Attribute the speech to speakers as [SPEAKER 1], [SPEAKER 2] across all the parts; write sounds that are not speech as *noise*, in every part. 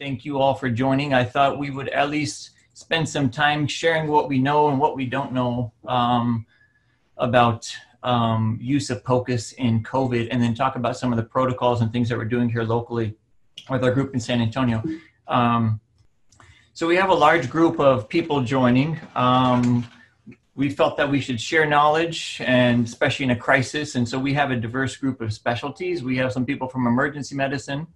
[SPEAKER 1] Thank you all for joining. I thought we would at least spend some time sharing what we know and what we don't know um, about um, use of POCUS in COVID, and then talk about some of the protocols and things that we're doing here locally with our group in San Antonio. Um, so we have a large group of people joining. Um, we felt that we should share knowledge and especially in a crisis and so we have a diverse group of specialties we have some people from emergency medicine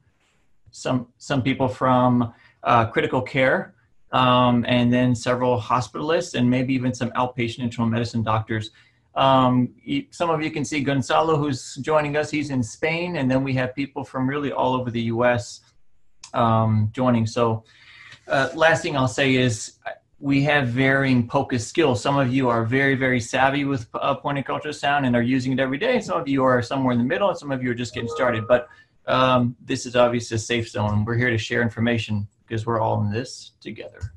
[SPEAKER 1] some some people from uh, critical care um, and then several hospitalists and maybe even some outpatient internal medicine doctors um, some of you can see gonzalo who's joining us he's in spain and then we have people from really all over the us um, joining so uh, last thing i'll say is we have varying POCUS skills. Some of you are very, very savvy with uh, point sound and are using it every day. Some of you are somewhere in the middle, and some of you are just getting started. But um, this is obviously a safe zone. We're here to share information because we're all in this together.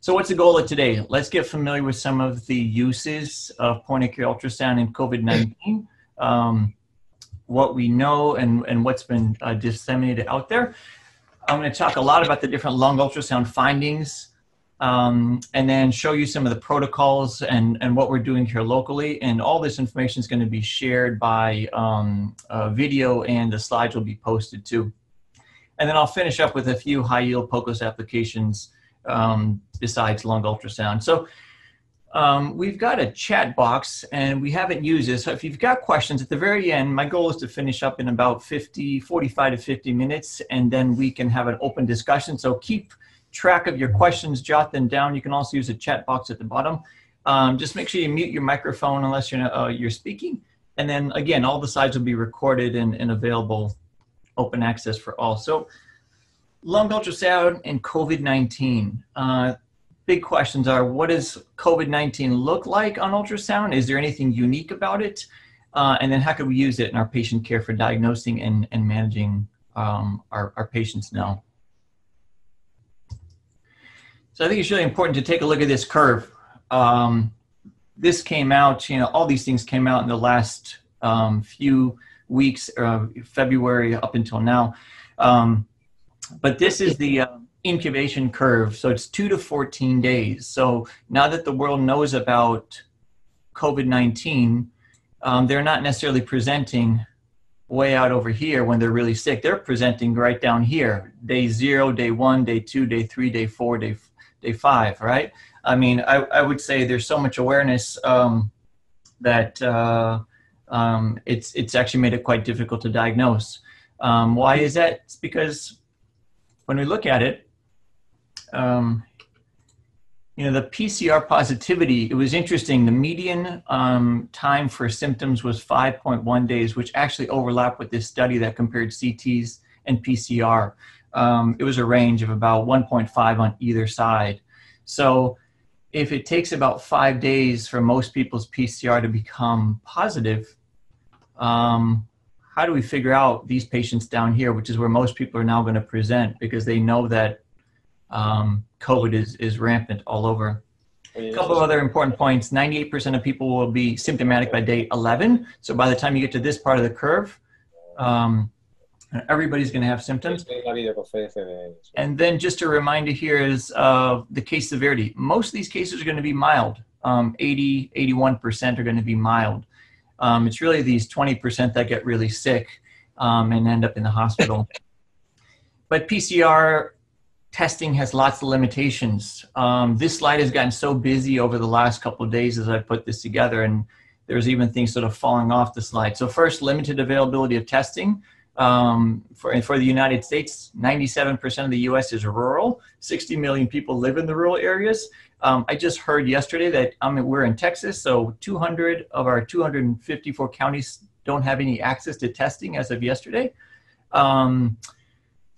[SPEAKER 1] So what's the goal of today? Let's get familiar with some of the uses of point of care ultrasound in COVID-19, um, what we know and, and what's been uh, disseminated out there. I'm going to talk a lot about the different lung ultrasound findings, um, and then show you some of the protocols and, and what we're doing here locally. And all this information is going to be shared by um, video and the slides will be posted too. And then I'll finish up with a few high yield POCUS applications um, besides lung ultrasound. So um, we've got a chat box and we haven't used it. So if you've got questions at the very end, my goal is to finish up in about 50, 45 to 50 minutes and then we can have an open discussion. So keep track of your questions, jot them down. You can also use a chat box at the bottom. Um, just make sure you mute your microphone unless you're, uh, you're speaking. And then again, all the slides will be recorded and, and available open access for all. So lung ultrasound and COVID-19. Uh, big questions are, what does COVID-19 look like on ultrasound? Is there anything unique about it? Uh, and then how could we use it in our patient care for diagnosing and, and managing um, our, our patients now? So I think it's really important to take a look at this curve. Um, this came out, you know, all these things came out in the last um, few weeks, uh, February up until now. Um, but this is the uh, incubation curve. So it's two to 14 days. So now that the world knows about COVID-19, um, they're not necessarily presenting way out over here when they're really sick. They're presenting right down here, day zero, day one, day two, day three, day four, day day five, right? I mean, I, I would say there's so much awareness um, that uh, um, it's it's actually made it quite difficult to diagnose. Um, why is that? It's because when we look at it, um, you know, the PCR positivity, it was interesting. The median um, time for symptoms was 5.1 days, which actually overlapped with this study that compared CTs and PCR um, it was a range of about 1.5 on either side. So if it takes about five days for most people's PCR to become positive, um, how do we figure out these patients down here, which is where most people are now going to present because they know that um, COVID is, is rampant all over. A couple of other important points 98% of people will be symptomatic by day 11. So by the time you get to this part of the curve, um, Everybody's going to have symptoms. And then just a reminder here is uh, the case severity. Most of these cases are going to be mild. Um, 80, 81% are going to be mild. Um, it's really these 20% that get really sick um, and end up in the hospital. *laughs* but PCR testing has lots of limitations. Um, this slide has gotten so busy over the last couple of days as I put this together, and there's even things sort of falling off the slide. So first, limited availability of testing. Um, for, for the United States, 97% of the US is rural. 60 million people live in the rural areas. Um, I just heard yesterday that I mean, we're in Texas, so 200 of our 254 counties don't have any access to testing as of yesterday. Um,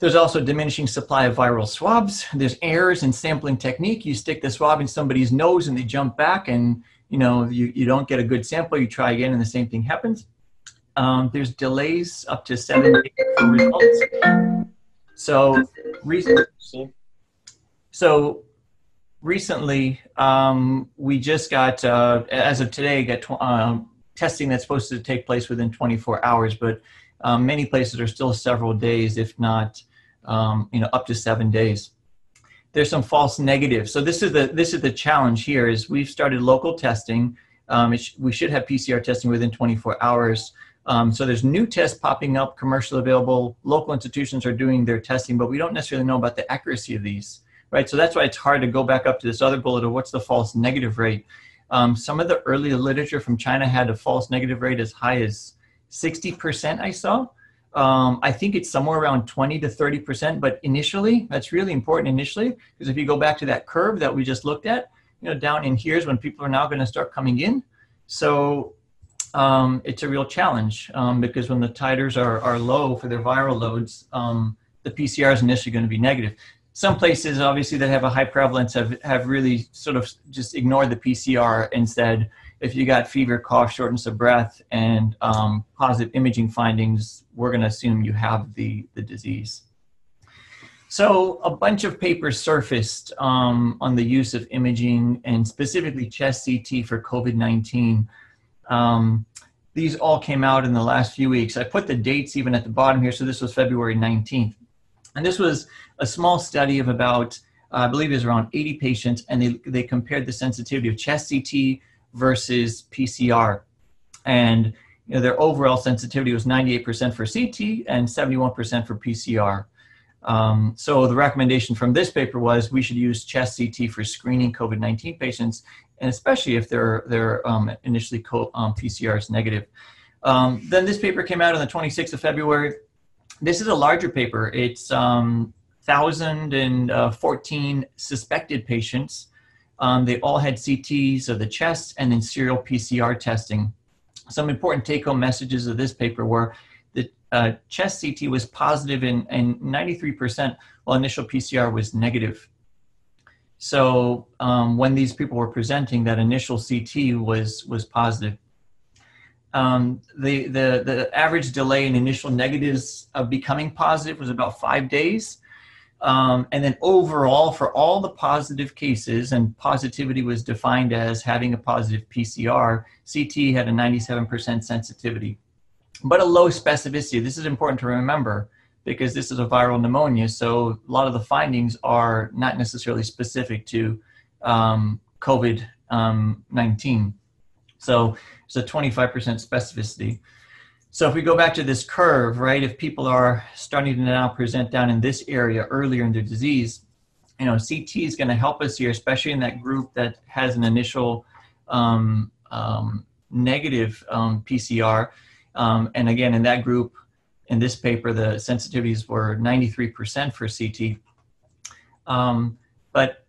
[SPEAKER 1] there's also diminishing supply of viral swabs. There's errors in sampling technique. You stick the swab in somebody's nose and they jump back and you know you, you don't get a good sample. You try again and the same thing happens. Um, there's delays up to seven days for results. So, so recently, um, we just got, uh, as of today, got uh, testing that's supposed to take place within 24 hours, but um, many places are still several days, if not um, you know, up to seven days. There's some false negatives. So this is the this is the challenge here. Is we've started local testing. Um, sh- we should have PCR testing within 24 hours. Um, so there's new tests popping up, commercially available. Local institutions are doing their testing, but we don't necessarily know about the accuracy of these, right? So that's why it's hard to go back up to this other bullet of what's the false negative rate. Um, some of the early literature from China had a false negative rate as high as 60%, I saw. Um, I think it's somewhere around 20 to 30%, but initially, that's really important initially, because if you go back to that curve that we just looked at, you know, down in here is when people are now going to start coming in. So um, it's a real challenge um, because when the titers are, are low for their viral loads, um, the PCR is initially going to be negative. Some places, obviously, that have a high prevalence have, have really sort of just ignored the PCR and said, if you got fever, cough, shortness of breath, and um, positive imaging findings, we're going to assume you have the, the disease. So a bunch of papers surfaced um, on the use of imaging and specifically chest CT for COVID-19. Um, these all came out in the last few weeks. I put the dates even at the bottom here. So this was February 19th. And this was a small study of about, uh, I believe it was around 80 patients, and they, they compared the sensitivity of chest CT versus PCR. And you know, their overall sensitivity was 98% for CT and 71% for PCR. Um, so the recommendation from this paper was we should use chest CT for screening COVID-19 patients and especially if they're they're um, initially co- um, PCR is negative. Um, then this paper came out on the 26th of February. This is a larger paper. It's um, 1,014 suspected patients. Um, they all had CTs of the chest and then serial PCR testing. Some important take-home messages of this paper were the uh, chest CT was positive in, in 93%, while initial PCR was negative. So um, when these people were presenting, that initial CT was was positive. Um, the, the the average delay in initial negatives of becoming positive was about five days, um, and then overall for all the positive cases, and positivity was defined as having a positive PCR. CT had a 97% sensitivity, but a low specificity. This is important to remember because this is a viral pneumonia. So a lot of the findings are not necessarily specific to um, COVID um, 19. So it's a 25% specificity. So if we go back to this curve, right, if people are starting to now present down in this area earlier in their disease, you know, CT is going to help us here, especially in that group that has an initial um, um, negative um, PCR. Um, and again, in that group, in this paper, the sensitivities were 93% for CT. Um, but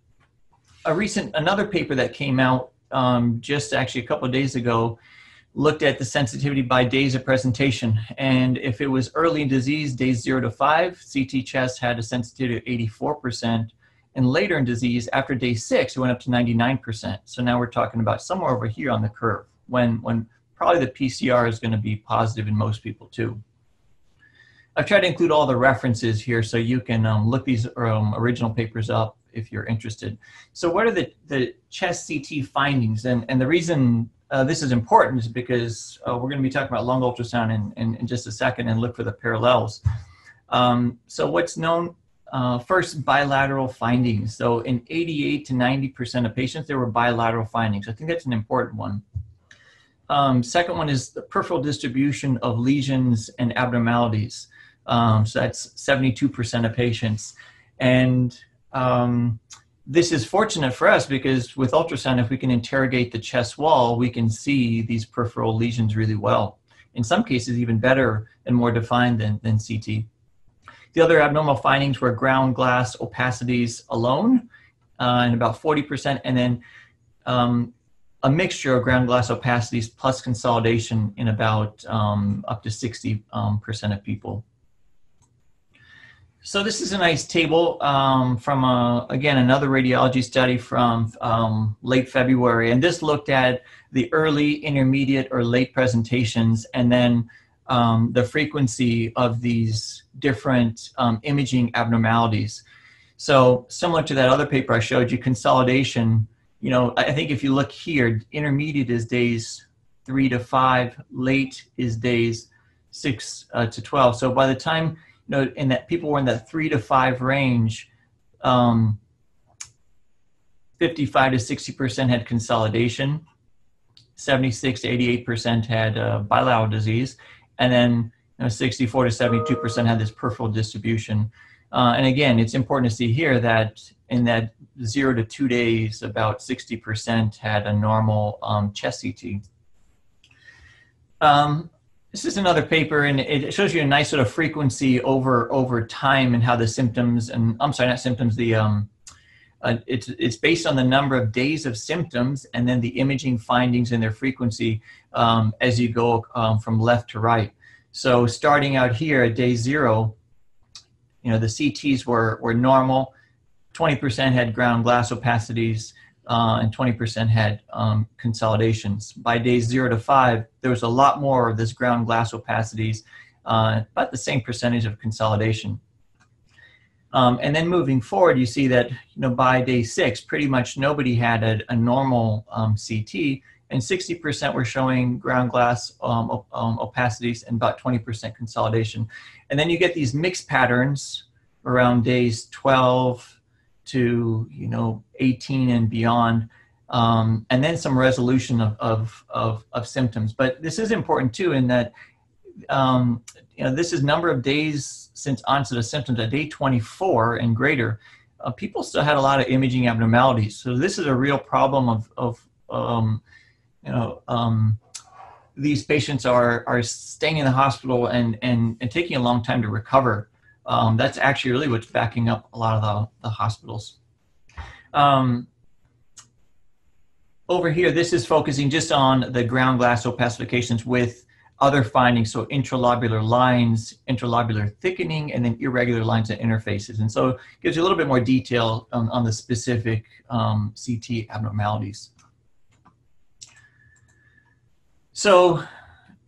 [SPEAKER 1] a recent, another paper that came out um, just actually a couple of days ago looked at the sensitivity by days of presentation. And if it was early disease, days zero to five, CT chest had a sensitivity of 84%. And later in disease, after day six, it went up to 99%. So now we're talking about somewhere over here on the curve when, when probably the PCR is going to be positive in most people too. I've tried to include all the references here so you can um, look these um, original papers up if you're interested. So what are the, the chest CT findings? And, and the reason uh, this is important is because uh, we're going to be talking about lung ultrasound in, in, in, just a second and look for the parallels. Um, so what's known, uh, first, bilateral findings. So in 88 to 90% of patients, there were bilateral findings. I think that's an important one. Um, second one is the peripheral distribution of lesions and abnormalities. Um, so that's 72% of patients. And um, this is fortunate for us because with ultrasound, if we can interrogate the chest wall, we can see these peripheral lesions really well. In some cases, even better and more defined than, than CT. The other abnormal findings were ground glass opacities alone, uh, in about 40%, and then um, a mixture of ground glass opacities plus consolidation in about um, up to 60% um, of people. So this is a nice table um, from, a, again, another radiology study from um, late February. And this looked at the early, intermediate, or late presentations, and then um, the frequency of these different um, imaging abnormalities. So similar to that other paper I showed you, consolidation, you know, I think if you look here, intermediate is days three to five, late is days six uh, to 12. So by the time know, in that people were in that three to five range. Um, 55 to 60% had consolidation, 76 to 88% had uh, bilateral disease, and then you know, 64 to 72% had this peripheral distribution. Uh, and again, it's important to see here that in that zero to two days, about 60% had a normal um, chest CT. Um, this is another paper, and it shows you a nice sort of frequency over over time and how the symptoms and I'm sorry, not symptoms. The um, uh, it's it's based on the number of days of symptoms and then the imaging findings and their frequency um, as you go um, from left to right. So starting out here at day zero, you know the CTs were were normal. 20% had ground glass opacities uh, and 20% had um, consolidations. By days zero to five, there was a lot more of this ground glass opacities, uh, about the same percentage of consolidation. Um, and then moving forward, you see that you know by day six, pretty much nobody had a, a normal um, CT, and 60% were showing ground glass um, um opacities and about 20% consolidation. And then you get these mixed patterns around days 12 to you know 18 and beyond um, and then some resolution of, of, of, of, symptoms. But this is important too in that um, you know this is number of days since onset of symptoms at day 24 and greater uh, people still had a lot of imaging abnormalities. So this is a real problem of, of um, you know um, these patients are are staying in the hospital and, and and taking a long time to recover um, that's actually really what's backing up a lot of the, the hospitals. Um, over here, this is focusing just on the ground glass opacifications with other findings, so intralobular lines, intralobular thickening, and then irregular lines and interfaces. And so it gives you a little bit more detail on, on the specific um, CT abnormalities. So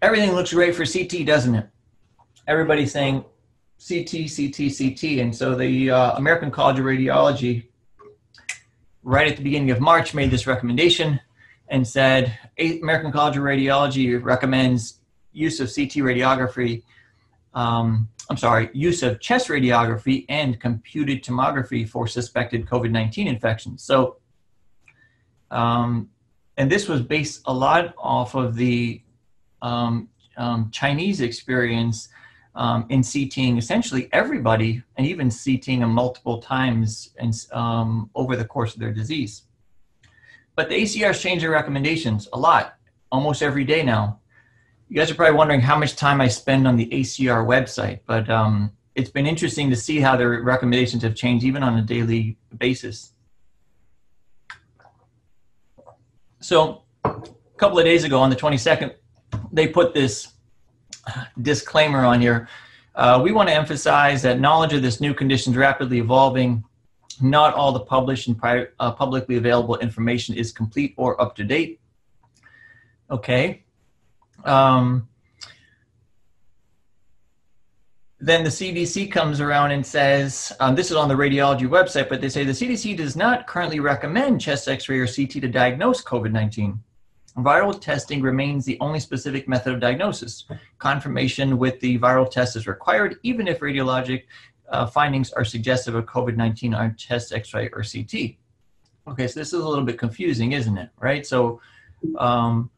[SPEAKER 1] everything looks great for CT, doesn't it? Everybody's saying, CT, CT, CT. And so the uh, American College of Radiology, right at the beginning of March, made this recommendation and said American College of Radiology recommends use of CT radiography. Um, I'm sorry, use of chest radiography and computed tomography for suspected COVID 19 infections. So, um, and this was based a lot off of the um, um Chinese experience um, in CTing essentially everybody and even CTing them multiple times and, um, over the course of their disease. But the ACRs change their recommendations a lot, almost every day now. You guys are probably wondering how much time I spend on the ACR website, but um, it's been interesting to see how their recommendations have changed even on a daily basis. So a couple of days ago on the 22nd, they put this disclaimer on here. Uh, we want to emphasize that knowledge of this new condition is rapidly evolving. Not all the published and pri- uh, publicly available information is complete or up to date. Okay. Um, then the CDC comes around and says, um, this is on the radiology website, but they say the CDC does not currently recommend chest x ray or CT to diagnose COVID 19 viral testing remains the only specific method of diagnosis. Confirmation with the viral test is required, even if radiologic uh, findings are suggestive of COVID 19 on chest x ray or CT. Okay, so this is a little bit confusing, isn't it? Right? So, um,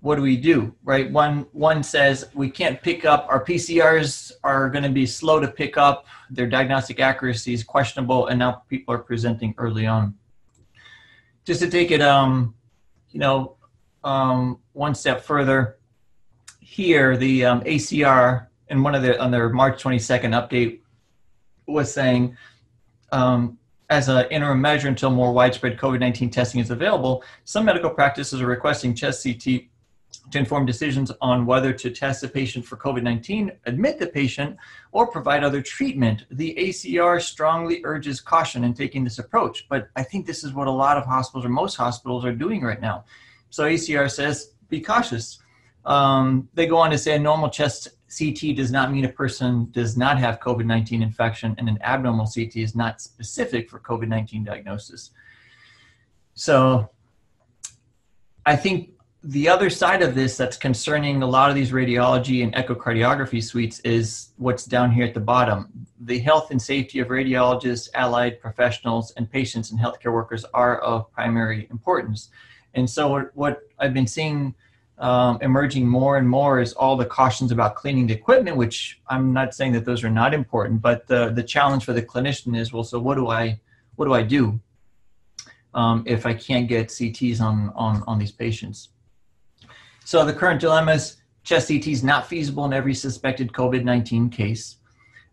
[SPEAKER 1] what do we do? Right? One, one says we can't pick up, our PCRs are going to be slow to pick up, their diagnostic accuracy is questionable, and now people are presenting early on just to take it um, you know, um, one step further, here the um, ACR in one of the on their March 22nd update was saying um, as an interim measure until more widespread COVID-19 testing is available, some medical practices are requesting chest CT to inform decisions on whether to test a patient for COVID 19, admit the patient, or provide other treatment. The ACR strongly urges caution in taking this approach, but I think this is what a lot of hospitals or most hospitals are doing right now. So ACR says be cautious. Um, they go on to say a normal chest CT does not mean a person does not have COVID 19 infection, and an abnormal CT is not specific for COVID 19 diagnosis. So I think the other side of this that's concerning a lot of these radiology and echocardiography suites is what's down here at the bottom. The health and safety of radiologists, allied professionals, and patients and healthcare workers are of primary importance. And so, what I've been seeing um, emerging more and more is all the cautions about cleaning the equipment, which I'm not saying that those are not important, but the, the challenge for the clinician is well, so what do I what do I do um, if I can't get CTs on, on, on these patients? So the current dilemma is chest CT is not feasible in every suspected COVID 19 case.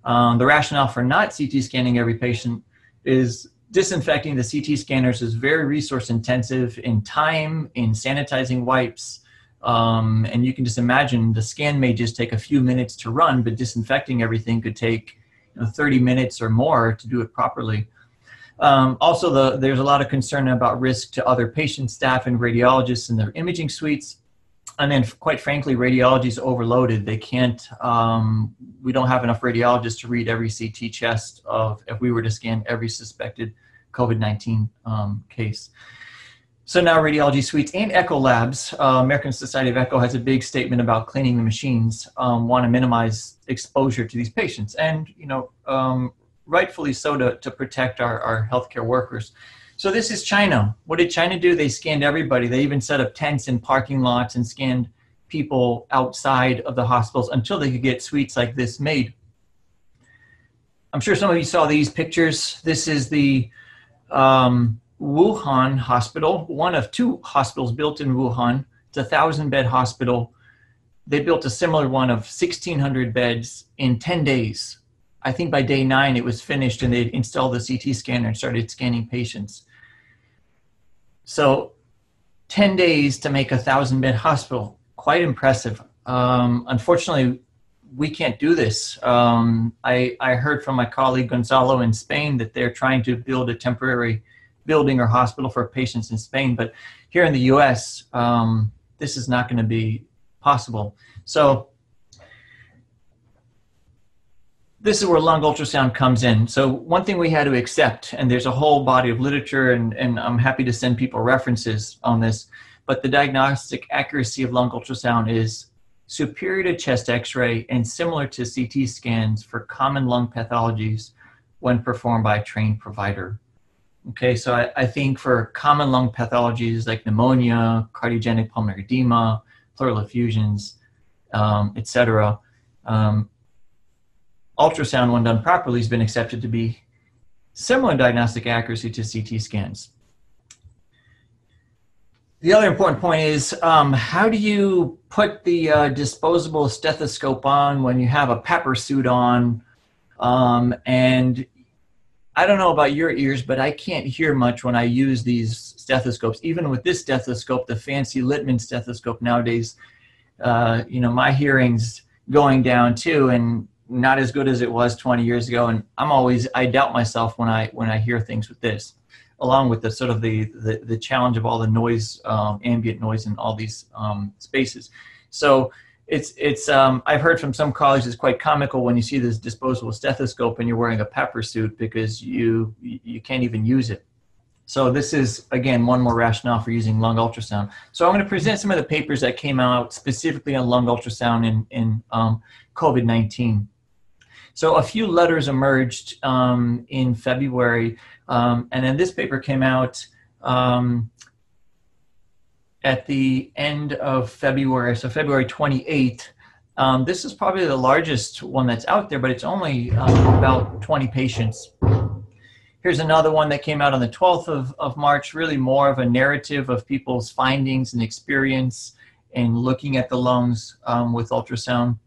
[SPEAKER 1] Um, the rationale for not CT scanning every patient is disinfecting the CT scanners is very resource intensive in time, in sanitizing wipes. Um, and you can just imagine the scan may just take a few minutes to run, but disinfecting everything could take you know, 30 minutes or more to do it properly. Um, also, the, there's a lot of concern about risk to other patient staff and radiologists in their imaging suites and then quite frankly radiology is overloaded. They can't um, we don't have enough radiologists to read every ct chest of if we were to scan every suspected covid-19 um, case. So now radiology suites and echo labs uh, american society of echo has a big statement about cleaning the machines um, want to minimize exposure to these patients. And you know um, rightfully so to, to protect our, our healthcare workers so this is China. What did China do? They scanned everybody. They even set up tents in parking lots and scanned people outside of the hospitals until they could get suites like this made. I'm sure some of you saw these pictures. This is the um, Wuhan hospital, one of two hospitals built in Wuhan. It's a thousand bed hospital. They built a similar one of 1,600 beds in 10 days. I think by day nine it was finished and they'd installed the CT scanner and started scanning patients. So 10 days to make a thousand bed hospital, quite impressive. Um, unfortunately, we can't do this. Um, I, I heard from my colleague Gonzalo in Spain that they're trying to build a temporary building or hospital for patients in Spain, but here in the US, um, this is not going to be possible. So this is where lung ultrasound comes in. So one thing we had to accept, and there's a whole body of literature, and, and I'm happy to send people references on this, but the diagnostic accuracy of lung ultrasound is superior to chest x-ray and similar to CT scans for common lung pathologies when performed by a trained provider. Okay, so I, I think for common lung pathologies like pneumonia, cardiogenic pulmonary edema, pleural effusions, um, etc., um, ultrasound, when done properly, has been accepted to be similar in diagnostic accuracy to CT scans. The other important point is um, how do you put the uh, disposable stethoscope on when you have a PAPR suit on? Um, and I don't know about your ears, but I can't hear much when I use these stethoscopes. Even with this stethoscope, the fancy Littmann stethoscope nowadays, uh, you know, my hearing's going down too. And not as good as it was 20 years ago and i'm always i doubt myself when i when i hear things with this along with the sort of the the, the challenge of all the noise um, ambient noise in all these um, spaces. So it's it's um, i've heard from some colleagues it's quite comical when you see this disposable stethoscope and you're wearing a PAPR suit because you you can't even use it. So this is again one more rationale for using lung ultrasound. So i'm going to present some of the papers that came out specifically on lung ultrasound in in um, covid-19 so a few letters emerged um, in February, um, and then this paper came out um, at the end of February, so February 28th. Um, this is probably the largest one that's out there, but it's only um, about 20 patients. Here's another one that came out on the 12th of, of March, really more of a narrative of people's findings and experience in looking at the lungs um, with ultrasound.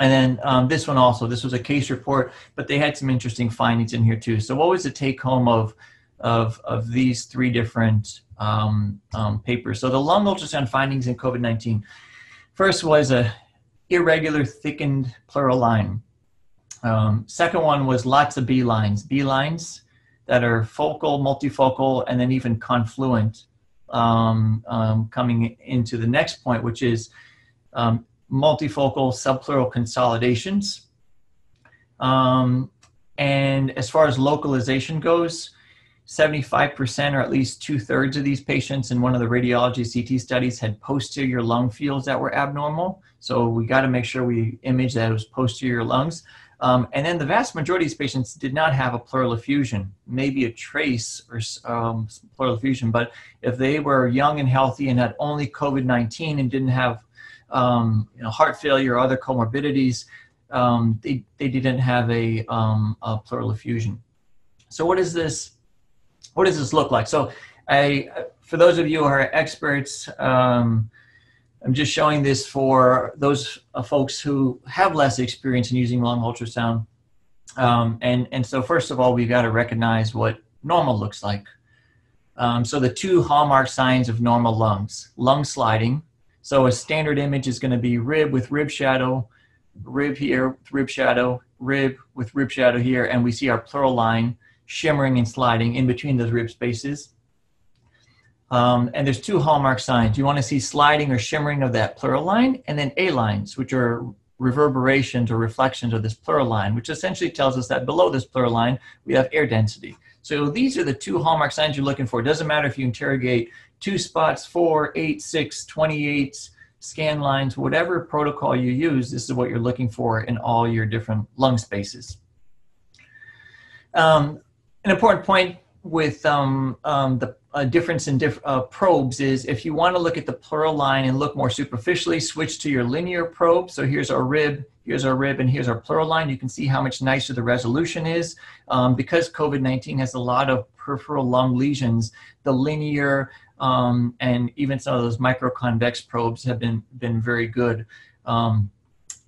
[SPEAKER 1] And then um, this one also, this was a case report, but they had some interesting findings in here too. So what was the take home of, of, of these three different um, um, papers? So the lung ultrasound findings in COVID-19. First was a irregular thickened pleural line. Um, second one was lots of B lines, B lines that are focal, multifocal, and then even confluent um, um, coming into the next point, which is um, multifocal subpleural consolidations. Um, and as far as localization goes, 75% or at least two thirds of these patients in one of the radiology CT studies had posterior lung fields that were abnormal. So we got to make sure we image that it was posterior lungs. Um, and then the vast majority of these patients did not have a pleural effusion, maybe a trace or um, pleural effusion. But if they were young and healthy and had only COVID 19 and didn't have um, you know, heart failure other comorbidities, um, they, they didn't have a, um, a pleural effusion. So what is this? What does this look like? So I, for those of you who are experts, um, I'm just showing this for those uh, folks who have less experience in using lung ultrasound. Um, and, and so first of all, we've got to recognize what normal looks like. Um, so the two hallmark signs of normal lungs, lung sliding. So a standard image is going to be rib with rib shadow, rib here with rib shadow, rib with rib shadow here, and we see our pleural line shimmering and sliding in between those rib spaces. Um, and there's two hallmark signs. You want to see sliding or shimmering of that pleural line, and then A lines, which are reverberations or reflections of this pleural line, which essentially tells us that below this pleural line, we have air density. So these are the two hallmark signs you're looking for. It doesn't matter if you interrogate two spots, four, eight, six, 28 scan lines, whatever protocol you use, this is what you're looking for in all your different lung spaces. Um, an important point with um, um, the uh, difference in diff- uh, probes is if you want to look at the pleural line and look more superficially, switch to your linear probe. So here's our rib, here's our rib, and here's our pleural line. You can see how much nicer the resolution is. Um, because COVID 19 has a lot of peripheral lung lesions, the linear um, and even some of those microconvex probes have been, been very good. Um,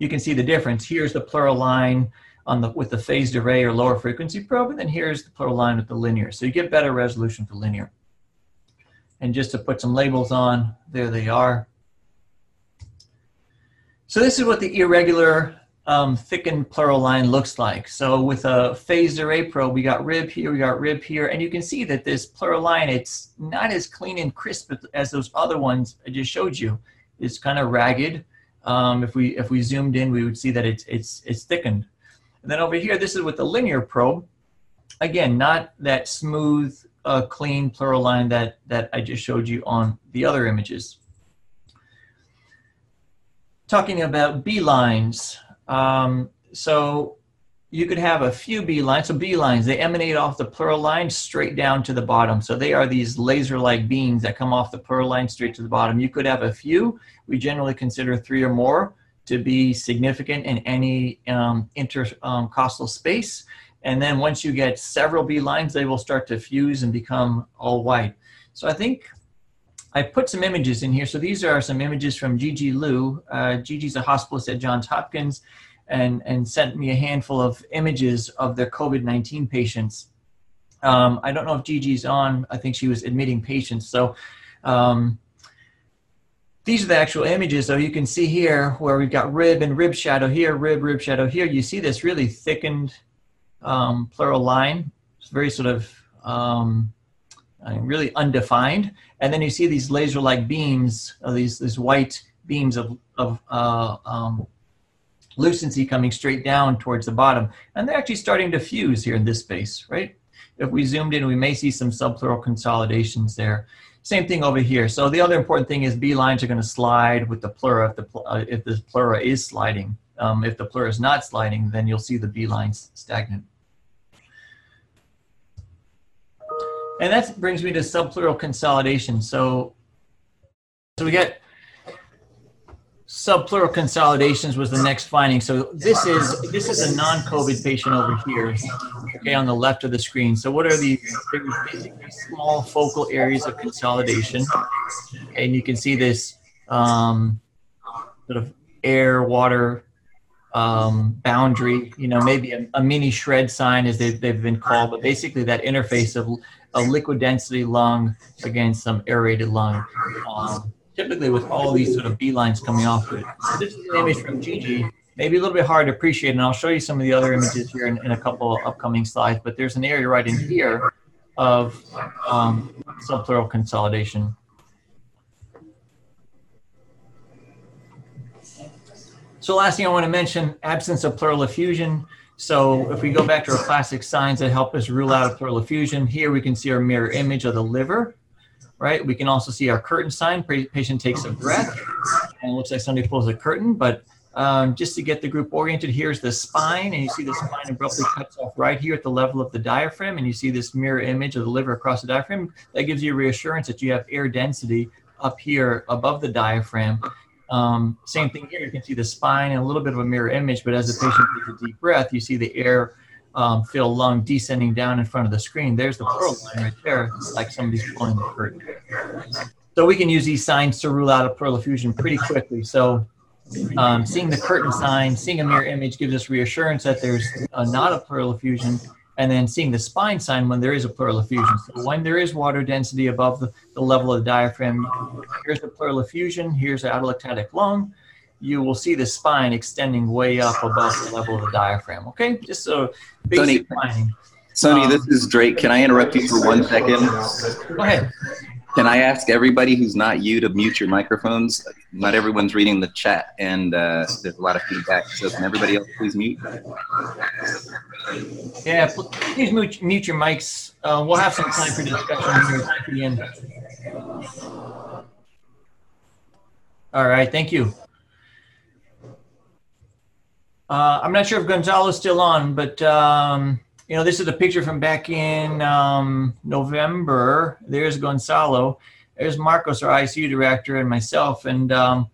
[SPEAKER 1] you can see the difference. Here's the pleural line on the with the phased array or lower frequency probe, and then here's the pleural line with the linear. So you get better resolution for linear. And just to put some labels on, there they are. So this is what the irregular um, thickened pleural line looks like. So with a phased array probe, we got rib here, we got rib here, and you can see that this pleural line, it's not as clean and crisp as those other ones I just showed you. It's kind of ragged. Um, if we if we zoomed in, we would see that it's it's it's thickened. And then over here, this is with the linear probe. Again, not that smooth, uh, clean pleural line that, that I just showed you on the other images. Talking about B lines. Um, so you could have a few B lines. So B lines, they emanate off the pleural line straight down to the bottom. So they are these laser-like beams that come off the pleural line straight to the bottom. You could have a few. We generally consider three or more to be significant in any um, intercostal um, space. And then once you get several B lines, they will start to fuse and become all white. So I think I put some images in here. So these are some images from Gigi Liu. Uh, Gigi's a hospitalist at Johns Hopkins and, and sent me a handful of images of their COVID-19 patients. Um, I don't know if Gigi's on. I think she was admitting patients. So um, these are the actual images. So you can see here where we've got rib and rib shadow here, rib, rib shadow here. You see this really thickened um, pleural line. It's very sort of um, really undefined. And then you see these laser-like beams, uh, these, these white beams of, of uh, um, lucency coming straight down towards the bottom. And they're actually starting to fuse here in this space, right? If we zoomed in, we may see some subpleural consolidations there. Same thing over here. So the other important thing is B lines are going to slide with the pleura if the, uh, if the pleura is sliding. Um, if the pleura is not sliding, then you'll see the B lines stagnant. And that brings me to subpleural consolidation. So, so we get subpleural consolidations was the next finding. So this is this is a non-COVID patient over here, okay, on the left of the screen. So what are these? Basically small focal areas of consolidation, and you can see this um, sort of air water um, boundary. You know, maybe a, a, mini shred sign, as they've, they've been called, but basically that interface of a liquid density lung against some aerated lung. Um, typically with all these sort of B lines coming off of it. This is an image from Gigi, maybe a little bit hard to appreciate, and I'll show you some of the other images here in, in a couple of upcoming slides, but there's an area right in here of um, subpleural consolidation. So last thing I want to mention, absence of pleural effusion. So if we go back to our classic signs that help us rule out pleural effusion, here we can see our mirror image of the liver, right? We can also see our curtain sign. Patient takes a breath and it looks like somebody pulls a curtain, but um, just to get the group oriented, here's the spine, and you see the spine abruptly cuts off right here at the level of the diaphragm, and you see this mirror image of the liver across the diaphragm. That gives you reassurance that you have air density up here above the diaphragm. Um, same thing here, you can see the spine and a little bit of a mirror image, but as the patient takes a deep breath, you see the air um, fill lung descending down in front of the screen. There's the pleural line right there, like somebody's pulling the curtain. So we can use these signs to rule out a pleural effusion pretty quickly. So um, seeing the curtain sign, seeing a mirror image gives us reassurance that there's uh, not a pleural effusion, and then seeing the spine sign when there is a pleural effusion. So when there is water density above the, the level of the diaphragm, here's the pleural effusion, here's the atelectatic lung, you will see the spine extending way up above the level of the diaphragm. Okay, just so basic
[SPEAKER 2] Sonny, Sonny, um, this is Drake. Can I interrupt you for one second?
[SPEAKER 1] Go ahead.
[SPEAKER 2] Can I ask everybody who's not you to mute your microphones? Not everyone's reading the chat, and uh, there's a lot of feedback. So can everybody else please mute?
[SPEAKER 1] Yeah, please mute, mute your mics. Uh, we'll have some time for discussion here at the end. All right, thank you. Uh, I'm not sure if Gonzalo's still on, but um, you know, this is a picture from back in um, November. There's Gonzalo. There's Marcos, our ICU director, and myself. And um,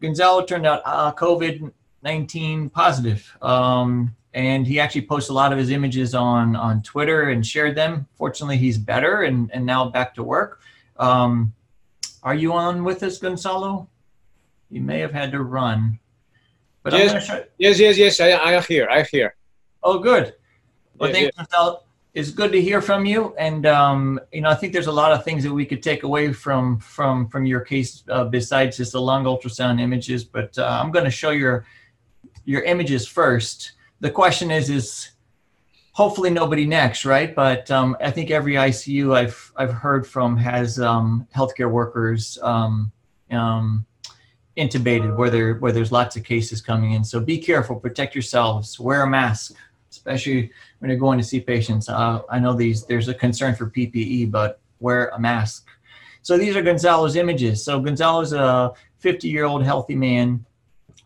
[SPEAKER 1] Gonzalo turned out uh, COVID 19 positive. Um, and he actually posts a lot of his images on, on Twitter and shared them. Fortunately, he's better and, and now back to work. Um, are you on with us, Gonzalo? You may have had to run.
[SPEAKER 3] But yes, yes, yes, yes, I, I am here. I am here.
[SPEAKER 1] Oh, good. Well, yeah, thanks, yeah. It's good to hear from you, and um, you know, I think there's a lot of things that we could take away from from from your case uh, besides just the lung ultrasound images. But uh, I'm going to show your your images first. The question is, is hopefully nobody next, right? But um, I think every ICU I've I've heard from has um, healthcare workers um, um, intubated where there where there's lots of cases coming in. So be careful, protect yourselves, wear a mask especially when you're going to see patients. Uh, I know these there's a concern for PPE, but wear a mask. So these are Gonzalo's images. So Gonzalo's a 50 year old healthy man.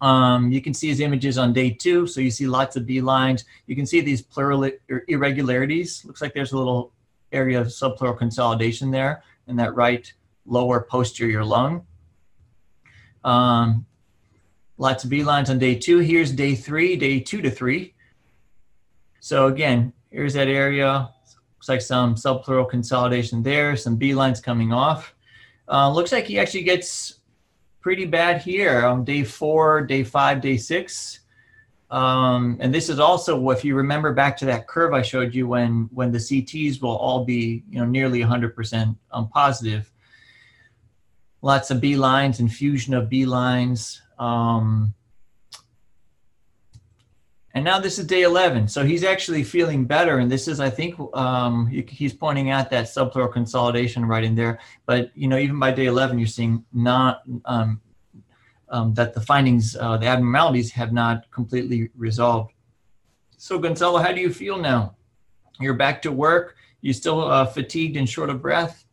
[SPEAKER 1] Um, you can see his images on day two. So you see lots of B lines. You can see these pleural irregularities. Looks like there's a little area of subpleural consolidation there in that right lower posterior lung. Um, lots of B lines on day two. Here's day three, day two to three. So again, here's that area. Looks like some subpleural consolidation there, some B lines coming off. Uh, looks like he actually gets pretty bad here on day four, day five, day six. Um, and this is also, if you remember back to that curve I showed you when, when the CTs will all be, you know, nearly 100% um, positive. Lots of B lines, infusion of B lines. Um, and now this is day 11. So he's actually feeling better. And this is, I think, um, he's pointing out that subpleural consolidation right in there. But, you know, even by day 11, you're seeing not um, um, that the findings, uh, the abnormalities have not completely resolved. So Gonzalo, how do you feel now? You're back to work. You still uh, fatigued and short of breath?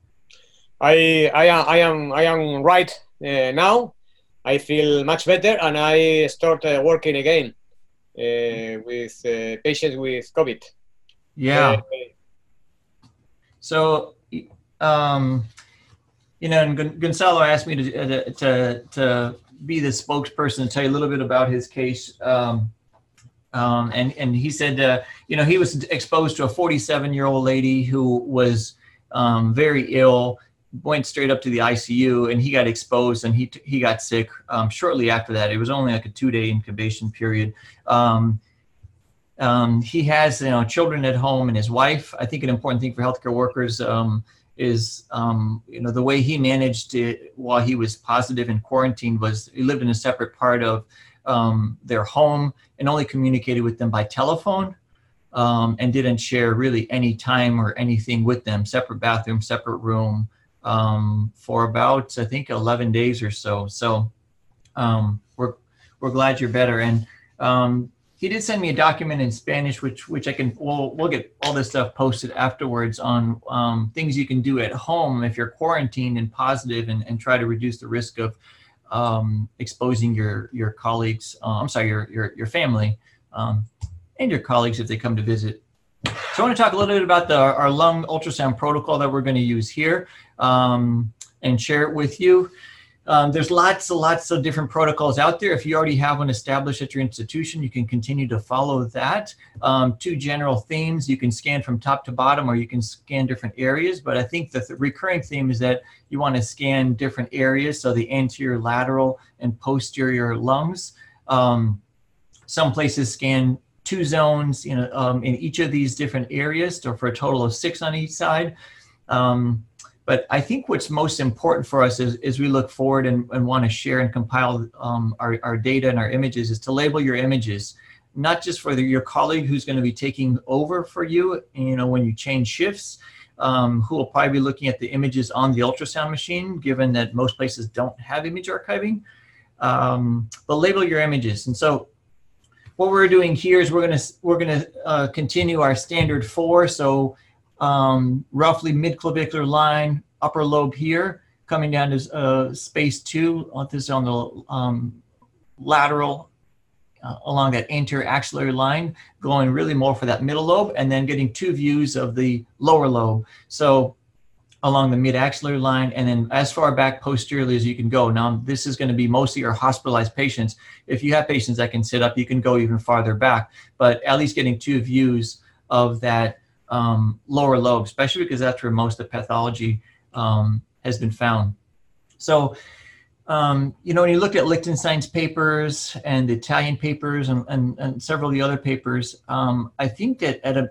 [SPEAKER 3] I, I, I am, I am right uh, now. I feel much better and I start uh, working again. Uh, with uh, patients with COVID.
[SPEAKER 1] Yeah. Uh, so, um, you know, and Gonzalo asked me to, to, to be the spokesperson and tell you a little bit about his case. Um, um, and, and he said, uh, you know, he was exposed to a 47 year old lady who was um, very ill went straight up to the ICU and he got exposed and he he got sick um, shortly after that. It was only like a two day incubation period. Um, um, he has you know children at home and his wife. I think an important thing for healthcare workers um, is um, you know the way he managed it while he was positive in quarantine was he lived in a separate part of um, their home and only communicated with them by telephone. and didn't share really any time or anything with them. Separate bathroom, separate room, um, for about I think 11 days or so. So um, we're we're glad you're better. And um, he did send me a document in Spanish, which which I can we'll we'll get all this stuff posted afterwards on um, things you can do at home if you're quarantined and positive, and, and try to reduce the risk of um, exposing your your colleagues. Uh, I'm sorry, your your your family um, and your colleagues if they come to visit. So I want to talk a little bit about the our lung ultrasound protocol that we're going to use here um, and share it with you. Um, there's lots and lots of different protocols out there. If you already have one established at your institution, you can continue to follow that. Um, two general themes, you can scan from top to bottom or you can scan different areas, but I think the, the recurring theme is that you want to scan different areas, so the anterior, lateral, and posterior lungs. Um, some places scan two zones know, um, in each of these different areas, so for a total of six on each side. Um, but I think what's most important for us is, as we look forward and, and want to share and compile um, our, our data and our images is to label your images, not just for the, your colleague who's going to be taking over for you, you know, when you change shifts, um, who will probably be looking at the images on the ultrasound machine, given that most places don't have image archiving. Um, but label your images. And so what we're doing here is we're going to we're going to uh, continue our standard four. So um, roughly mid-clavicular line, upper lobe here, coming down to uh, space two. This is on the um, lateral uh, along that anterior axillary line, going really more for that middle lobe, and then getting two views of the lower lobe. So along the mid-axillary line, and then as far back posteriorly as you can go. Now, this is going to be mostly your hospitalized patients. If you have patients that can sit up, you can go even farther back, but at least getting two views of that um, lower lobe, especially because that's where most of the pathology um, has been found. So, um, you know, when you look at Lichtenstein's papers and the Italian papers and, and, and several of the other papers, um, I think that at a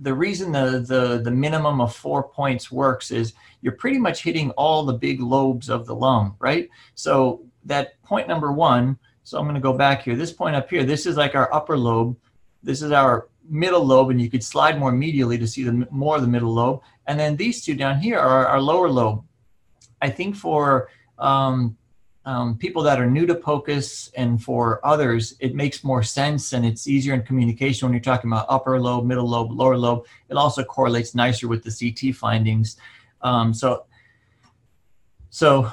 [SPEAKER 1] the reason the, the the minimum of four points works is you're pretty much hitting all the big lobes of the lung, right? So that point number one. So I'm going to go back here. This point up here. This is like our upper lobe. This is our middle lobe and you could slide more medially to see the more of the middle lobe. And then these two down here are our lower lobe. I think for um, um, people that are new to POCUS and for others, it makes more sense and it's easier in communication when you're talking about upper lobe, middle lobe, lower lobe. It also correlates nicer with the CT findings. Um, so, so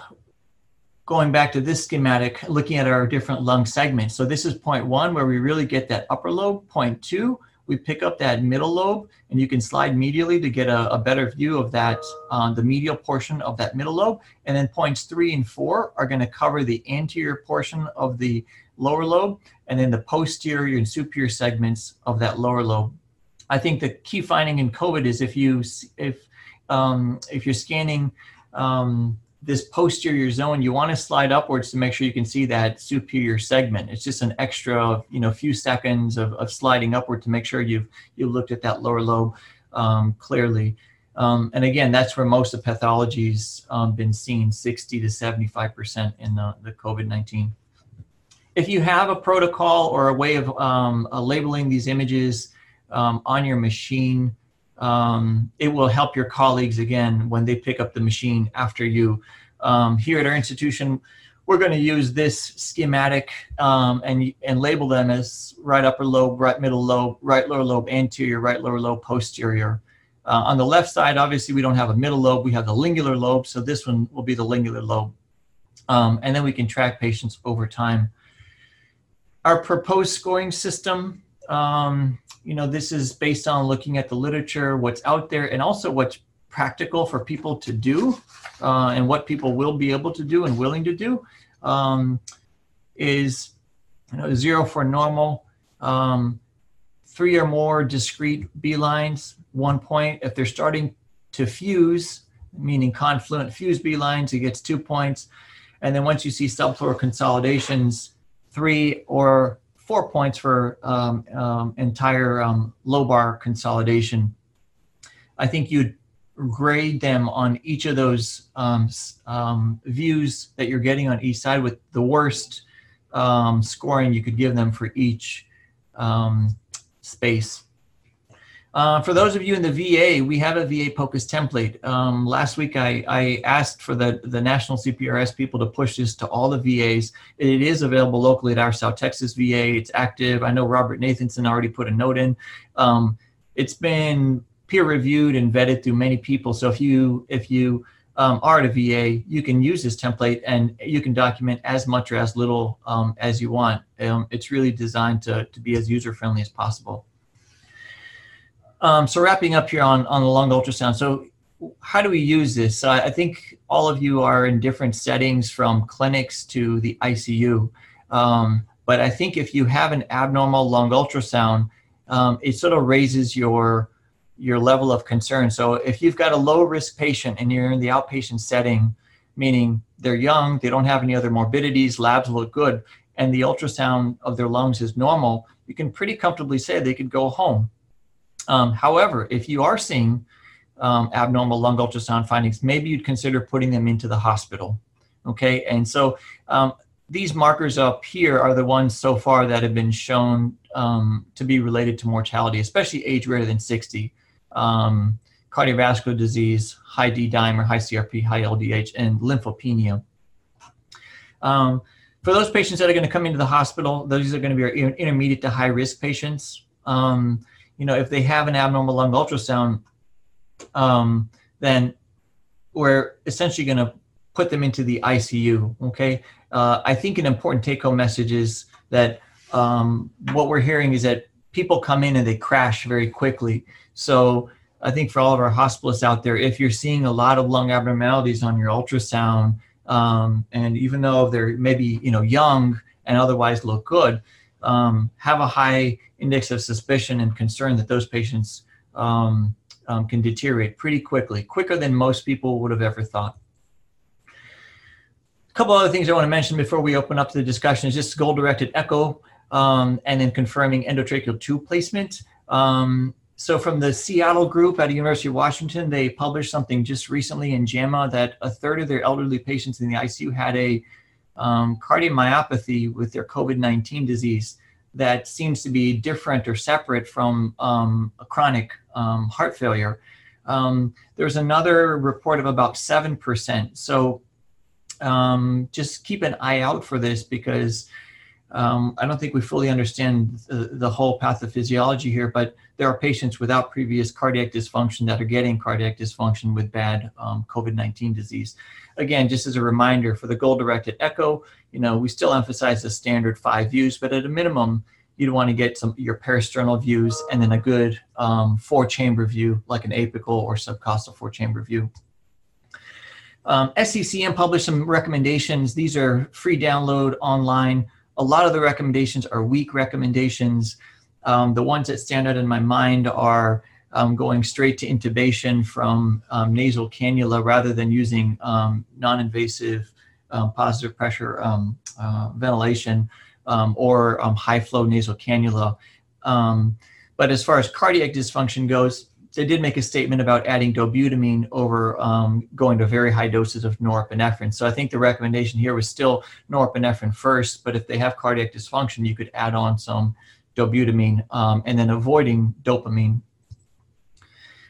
[SPEAKER 1] going back to this schematic, looking at our different lung segments. So this is point one where we really get that upper lobe. Point two, we pick up that middle lobe and you can slide medially to get a, a better view of that, uh, the medial portion of that middle lobe. And then points three and four are gonna cover the anterior portion of the lower lobe and then the posterior and superior segments of that lower lobe. I think the key finding in COVID is if you, if, um, if you're scanning um, this posterior zone, you want to slide upwards to make sure you can see that superior segment. It's just an extra, you know, few seconds of, of sliding upward to make sure you've you looked at that lower lobe um, clearly. Um, and again, that's where most of pathology's um, been seen, 60 to 75% in the, the COVID-19. If you have a protocol or a way of um, labeling these images um, on your machine, um, it will help your colleagues again when they pick up the machine after you. Um, here at our institution, we're going to use this schematic um, and, and label them as right upper lobe, right middle lobe, right lower lobe anterior, right lower lobe posterior. Uh, on the left side, obviously, we don't have a middle lobe. We have the lingular lobe, so this one will be the lingular lobe. Um, and then we can track patients over time. Our proposed scoring system um, you know, this is based on looking at the literature, what's out there, and also what's practical for people to do uh, and what people will be able to do and willing to do um, is you know, zero for normal, um, three or more discrete B lines, one point. If they're starting to fuse, meaning confluent fuse B lines, it gets two points. And then once you see subpleural consolidations, three or four points for um, um, entire um, lobar consolidation. I think you'd grade them on each of those um, um, views that you're getting on each side with the worst um, scoring you could give them for each space. Uh, for those of you in the VA, we have a VA POCUS template. Um, last week, I, I asked for the, the national CPRS people to push this to all the VAs. It is available locally at our South Texas VA. It's active. I know Robert Nathanson already put a note in. Um, it's been peer reviewed and vetted through many people. So if you if you um, are at a VA, you can use this template and you can document as much or as little um, as you want. Um, it's really designed to, to be as user friendly as possible. Um, so wrapping up here on, on the lung ultrasound. So how do we use this? I think all of you are in different settings from clinics to the ICU. Um, but I think if you have an abnormal lung ultrasound, um, it sort of raises your your level of concern. So if you've got a low risk patient and you're in the outpatient setting, meaning they're young, they don't have any other morbidities, labs look good, and the ultrasound of their lungs is normal, you can pretty comfortably say they could go home. Um, however, if you are seeing um, abnormal lung ultrasound findings, maybe you'd consider putting them into the hospital. Okay, and so um, these markers up here are the ones so far that have been shown um, to be related to mortality, especially age greater than 60 um, cardiovascular disease, high D dimer, high CRP, high LDH, and lymphopenia. Um, for those patients that are going to come into the hospital, those are going to be our intermediate to high risk patients. Um, you know, if they have an abnormal lung ultrasound, um, then we're essentially going to put them into the ICU. Okay. Uh, I think an important take home message is that um, what we're hearing is that people come in and they crash very quickly. So I think for all of our hospitalists out there, if you're seeing a lot of lung abnormalities on your ultrasound, um, and even though they're maybe you know young and otherwise look good, um, have a high index of suspicion and concern that those patients um, um can deteriorate pretty quickly, quicker than most people would have ever thought. A couple other things I want to mention before we open up to the discussion is just goal-directed echo um, and then confirming endotracheal tube placement. Um, so from the Seattle group at the University of Washington, they published something just recently in JAMA that a third of their elderly patients in the ICU had a um, cardiomyopathy with their COVID-19 disease that seems to be different or separate from um, a chronic um, heart failure. Um, there's another report of about 7%. So um, just keep an eye out for this because um, I don't think we fully understand the, the, whole pathophysiology here, but there are patients without previous cardiac dysfunction that are getting cardiac dysfunction with bad um, COVID-19 disease. Again, just as a reminder for the goal-directed echo, you know, we still emphasize the standard five views, but at a minimum, you'd want to get some your parasternal views and then a good um, four-chamber view, like an apical or subcostal four-chamber view. Um, SCCM published some recommendations. These are free download online a lot of the recommendations are weak recommendations. Um, the ones that stand out in my mind are um, going straight to intubation from um, nasal cannula rather than using um, non-invasive um, positive pressure um, uh, ventilation or high flow nasal cannula. but as far as cardiac dysfunction goes, they did make a statement about adding dobutamine over um, going to very high doses of norepinephrine. So I think the recommendation here was still norepinephrine first, but if they have cardiac dysfunction, you could add on some dobutamine um, and then avoiding dopamine.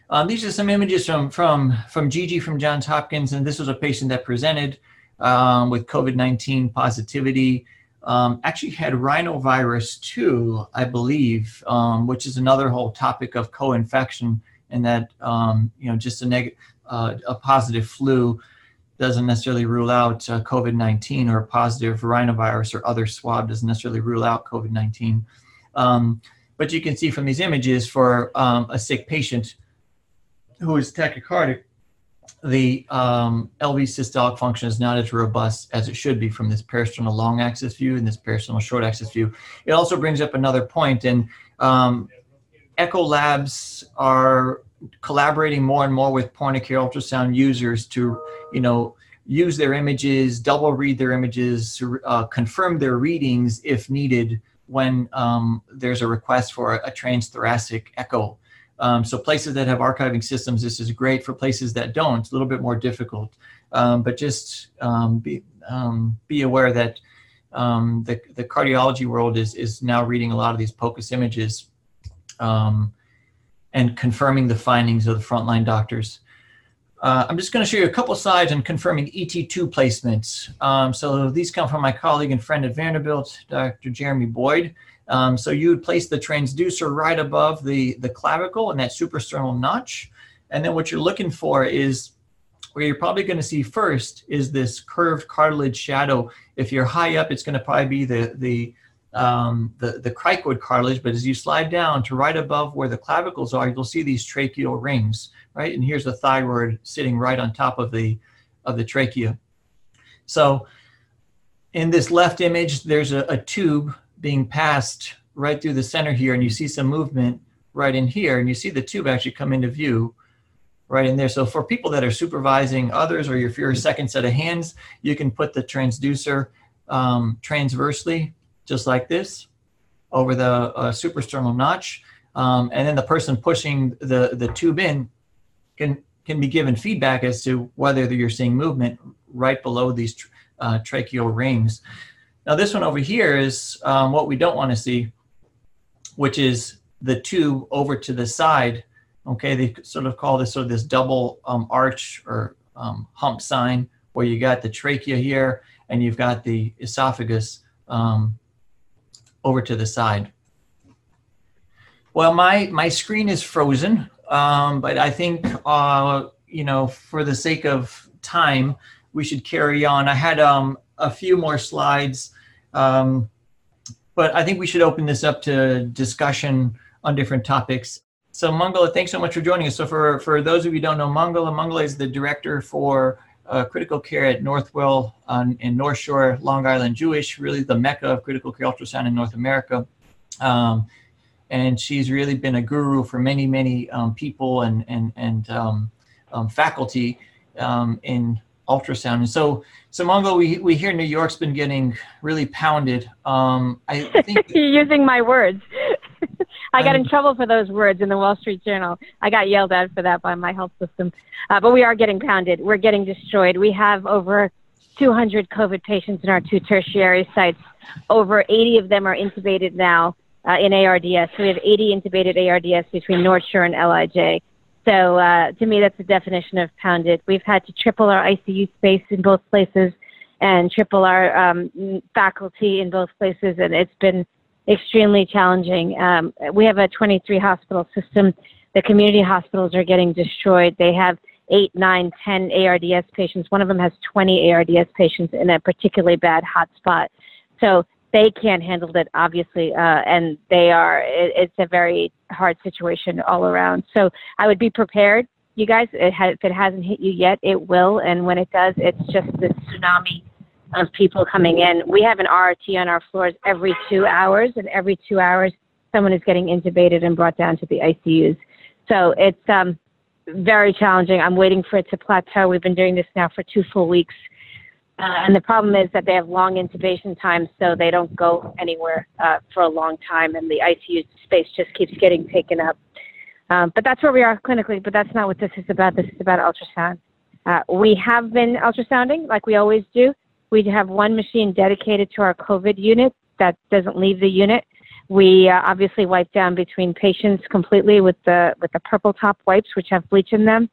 [SPEAKER 1] Um, these are some images from, from, from Gigi from Johns Hopkins, and this was a patient that presented um, with COVID-19 positivity. Um, actually had rhinovirus too, I believe, um, which is another whole topic of co-infection and that um, you know just a negative, uh, a positive flu doesn't necessarily rule out uh, COVID-19 or a positive rhinovirus or other swab doesn't necessarily rule out COVID-19. Um, but you can see from these images for um, a sick patient who is tachycardic, the um, LV systolic function is not as robust as it should be from this parasternal long axis view and this parasternal short axis view. It also brings up another point, and um, Echo Labs are collaborating more and more with point of care ultrasound users to, you know, use their images, double read their images, uh, confirm their readings if needed when um, there's a request for a, a transthoracic echo. Um, so places that have archiving systems, this is great. For places that don't, it's a little bit more difficult. Um, but just um, be, um, be aware that um, the, the cardiology world is, is now reading a lot of these POCUS images and confirming the findings of the frontline doctors. Uh, I'm just going to show you a couple slides on confirming ET2 placements. Um, so these come from my colleague and friend at Vanderbilt, Dr. Jeremy Boyd. Um, so you would place the transducer right above the, the clavicle and that suprasternal notch. And then what you're looking for is where you're probably going to see first is this curved cartilage shadow. If you're high up, it's going to probably be the, the, um, the, the cricoid cartilage, but as you slide down to right above where the clavicles are, you'll see these tracheal rings, right? And here's the thyroid sitting right on top of the, of the trachea. So in this left image, there's a, a tube being passed right through the center here, and you see some movement right in here, and you see the tube actually come into view right in there. So for people that are supervising others, or if you're a second set of hands, you can put the transducer um, transversely, just like this, over the uh, suprasternal notch. Um, and then the person pushing the, the tube in can, can be given feedback as to whether you're seeing movement right below these uh, tracheal rings. Now this one over here is um, what we don't want to see, which is the tube over to the side. Okay, they sort of call this sort of this double um, arch or um, hump sign where you got the trachea here and you've got the esophagus um, over to the side. Well, my, my screen is frozen, um, but I think, uh, you know, for the sake of time, we should carry on. I had um, a few more slides um, but I think we should open this up to discussion on different topics. So Mangala, thanks so much for joining us. So for, for those of you who don't know Mangala, Mangala is the director for uh, critical care at Northwell on, in North Shore, Long Island Jewish, really the mecca of critical care ultrasound in North America. Um, and she's really been a guru for many, many um, people and, and, and um, um faculty um, in ultrasound. And so, so Mongo, we, we hear New York's been getting really pounded. Um, I *laughs* think
[SPEAKER 4] you're using my words. I got in trouble for those words in the Wall Street Journal. I got yelled at for that by my health system. Uh, but we are getting pounded. We're getting destroyed. We have over 200 COVID patients in our two tertiary sites. Over 80 of them are intubated now uh, in ARDS. So we have 80 intubated ARDS between North Shore and LIJ. So uh, to me, that's the definition of pounded. We've had to triple our ICU space in both places and triple our um, faculty in both places, and it's been extremely challenging. Um, we have a 23 hospital system. The community hospitals are getting destroyed. They have eight, nine, 10 ARDS patients. One of them has 20 ARDS patients in a particularly bad hotspot. So they can't handle it, obviously, uh, and they are. It, it's a very hard situation all around. So I would be prepared, you guys. It ha- if it hasn't hit you yet, it will, and when it does, it's just this tsunami of people coming in. We have an RRT on our floors every two hours, and every two hours, someone is getting intubated and brought down to the ICUs. So it's um, very challenging. I'm waiting for it to plateau. We've been doing this now for two full weeks. Uh, and the problem is that they have long intubation times, so they don't go anywhere uh, for a long time, and the ICU space just keeps getting taken up. Um, but that's where we are clinically, but that's not what this is about. This is about ultrasound. Uh, we have been ultrasounding like we always do. We have one machine dedicated to our COVID unit that doesn't leave the unit. We uh, obviously wipe down between patients completely with the with the purple top wipes, which have bleach in them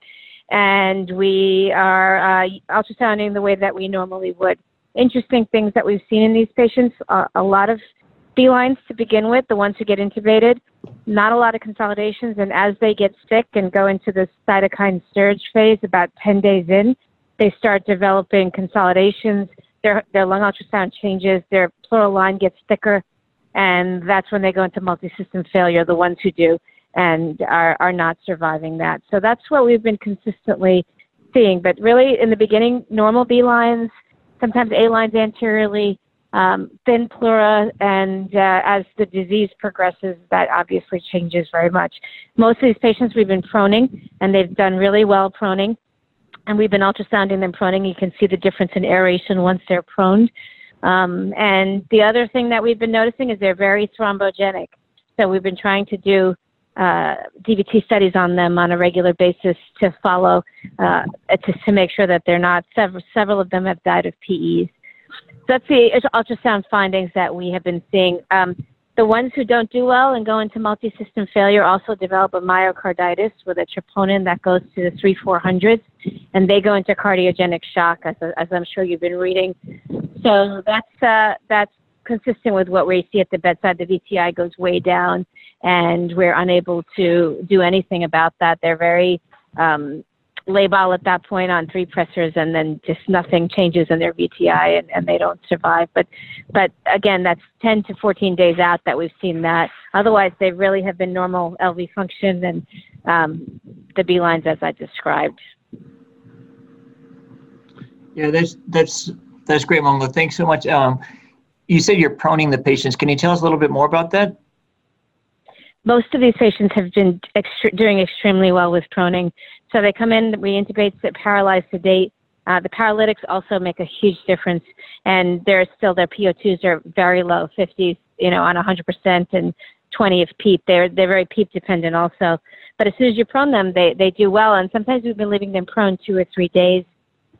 [SPEAKER 4] and we are uh, ultrasounding the way that we normally would. Interesting things that we've seen in these patients uh, a lot of B lines to begin with, the ones who get intubated, not a lot of consolidations, and as they get sick and go into the cytokine surge phase, about 10 days in, they start developing consolidations. Their, their lung ultrasound changes, their pleural line gets thicker, and that's when they go into multi-system failure, the ones who do and are, are not surviving that. So that's what we've been consistently seeing. But really, in the beginning, normal B lines, sometimes A lines anteriorly, um, thin pleura, and uh, as the disease progresses, that obviously changes very much. Most of these patients we've been proning, and they've done really well proning. And we've been ultrasounding them proning. You can see the difference in aeration once they're proned. Um, and the other thing that we've been noticing is they're very thrombogenic. So we've been trying to do uh, DVT studies on them on a regular basis to follow uh, to, to make sure that they're not. Several, several of them have died of PEs. So that's the ultrasound findings that we have been seeing. Um, The ones who don't do well and go into multi-system failure also develop a myocarditis with a troponin that goes to the three four hundreds, and they go into cardiogenic shock, as, as I'm sure you've been reading. So that's uh, that's consistent with what we see at the bedside. The VTI goes way down, and we're unable to do anything about that. They're very um, labile at that point on three pressors, and then just nothing changes in their VTI, and, and they don't survive. But, but again, that's 10 to 14 days out that we've seen that. Otherwise, they really have been normal LV function and um, the B lines as I described.
[SPEAKER 1] Yeah, that's that's that's great, Mongo. Thanks so much. Um, you said you're proning the patients. Can you tell us a little bit more about that?
[SPEAKER 4] Most of these patients have been ext- doing extremely well with proning. So they come in, we intubate, paralyzed, sedate. Uh, the paralytics also make a huge difference, and they're still their PO2s are very low, 50s, you know, on 100% and 20 if PEEP. They're they're very PEEP dependent also. But as soon as you prone them, they they do well, and sometimes we've been leaving them prone two or three days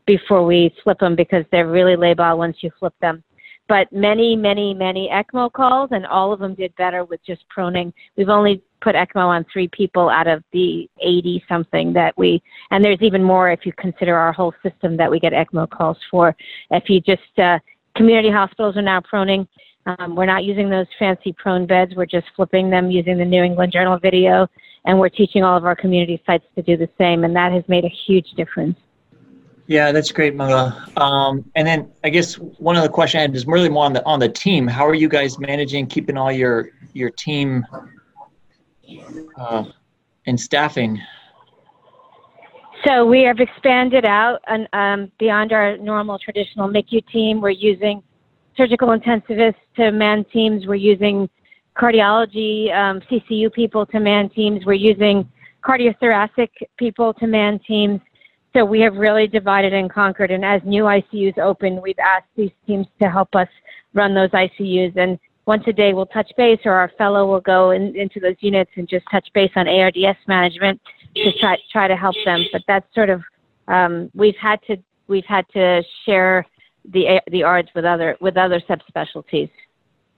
[SPEAKER 4] before we flip them because they're really labile once you flip them but many, many, many ECMO calls, and all of them did better with just proning. We've only put ECMO on three people out of the 80 something that we, and there's even more if you consider our whole system that we get ECMO calls for. If you just, uh, community hospitals are now proning. Um, we're not using those fancy prone beds. We're just flipping them using the New England Journal video, and we're teaching all of our community sites to do the same, and that has made a huge difference.
[SPEAKER 1] Yeah, that's great, Mala. Um, and then I guess one of the questions I had is really more on the on the team. How are you guys managing keeping all your your team uh, and staffing?
[SPEAKER 4] So we have expanded out and um, beyond our normal traditional MICU team. We're using surgical intensivists to man teams. We're using cardiology um, CCU people to man teams. We're using cardiothoracic people to man teams. So we have really divided and conquered. And as new ICUs open, we've asked these teams to help us run those ICUs. And once a day, we'll touch base, or our fellow will go in, into those units and just touch base on ARDS management to try try to help them. But that's sort of um, we've had to we've had to share the the ARDS with other with other subspecialties.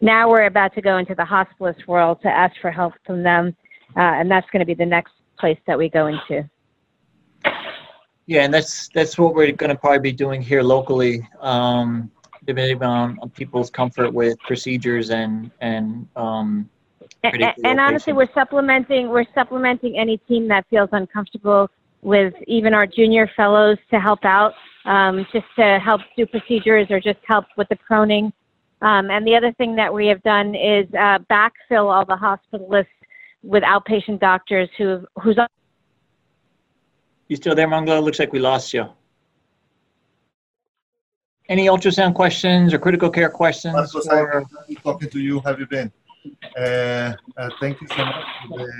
[SPEAKER 4] Now we're about to go into the hospitalist world to ask for help from them, uh, and that's going to be the next place that we go into.
[SPEAKER 1] Yeah, and that's that's what we're going to probably be doing here locally, um, depending on, on, people's comfort with procedures and and. Um,
[SPEAKER 4] and, and honestly, we're supplementing we're supplementing any team that feels uncomfortable with even our junior fellows to help out, um, just to help do procedures or just help with the proning. Um, and the other thing that we have done is uh, backfill all the hospitalists with outpatient doctors who whose
[SPEAKER 1] you still there, Mongo? Looks like we lost you. Any ultrasound questions or critical care questions?
[SPEAKER 5] Marcos, for... talking to you. How have you been? Uh, uh, thank you so much for the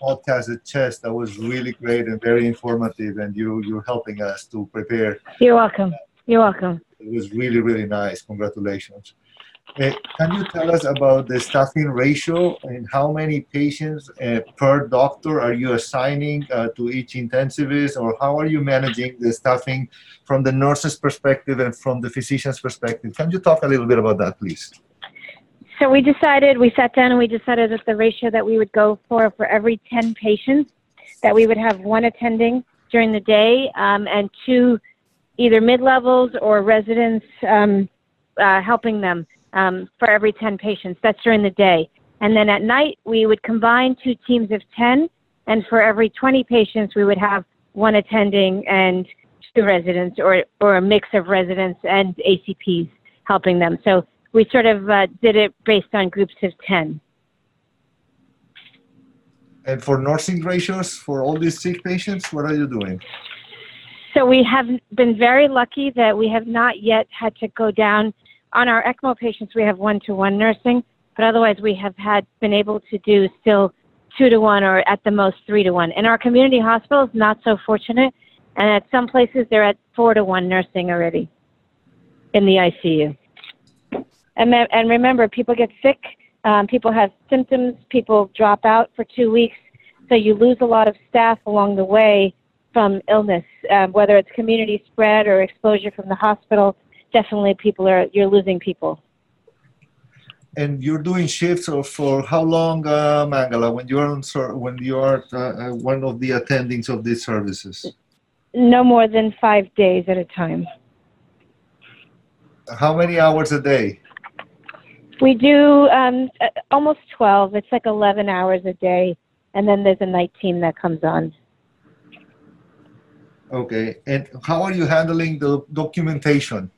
[SPEAKER 5] podcast at CHEST. That was really great and very informative, and you you're helping us to prepare.
[SPEAKER 4] You're welcome. You're welcome.
[SPEAKER 5] It was really really nice. Congratulations. Uh, can you tell us about the staffing ratio and how many patients uh, per doctor are you assigning uh, to each intensivist, or how are you managing the staffing from the nurse's perspective and from the physician's perspective? Can you talk a little bit about that, please?
[SPEAKER 4] So we decided, we sat down and we decided that the ratio that we would go for for every 10 patients, that we would have one attending during the day um, and two either mid-levels or residents um, uh, helping them um, for every 10 patients. That's during the day. And then at night, we would combine two teams of 10, and for every 20 patients, we would have one attending and two residents, or, or a mix of residents and ACPs helping them. So we sort of uh, did it based on groups of 10.
[SPEAKER 5] And for nursing ratios for all these sick patients, what are you doing?
[SPEAKER 4] So we have been very lucky that we have not yet had to go down on our ECMO patients, we have one-to-one nursing, but otherwise we have had been able to do still two to one or at the most three to one. In our community hospitals, not so fortunate, and at some places they're at four to one nursing already in the ICU. And, and remember, people get sick, um, people have symptoms, people drop out for two weeks, so you lose a lot of staff along the way from illness, uh, whether it's community spread or exposure from the hospital definitely people are you're losing people.
[SPEAKER 5] and you're doing shifts for how long, uh, Mangala? When you're on, when you are uh, uh, one of the attendings of these services,
[SPEAKER 4] No more than five days at a time.
[SPEAKER 5] how many hours a day?
[SPEAKER 4] We do um, uh, almost 12. It's like 11 hours a day. And then there's a night team that comes on.
[SPEAKER 5] Okay, and how are you handling the documentation?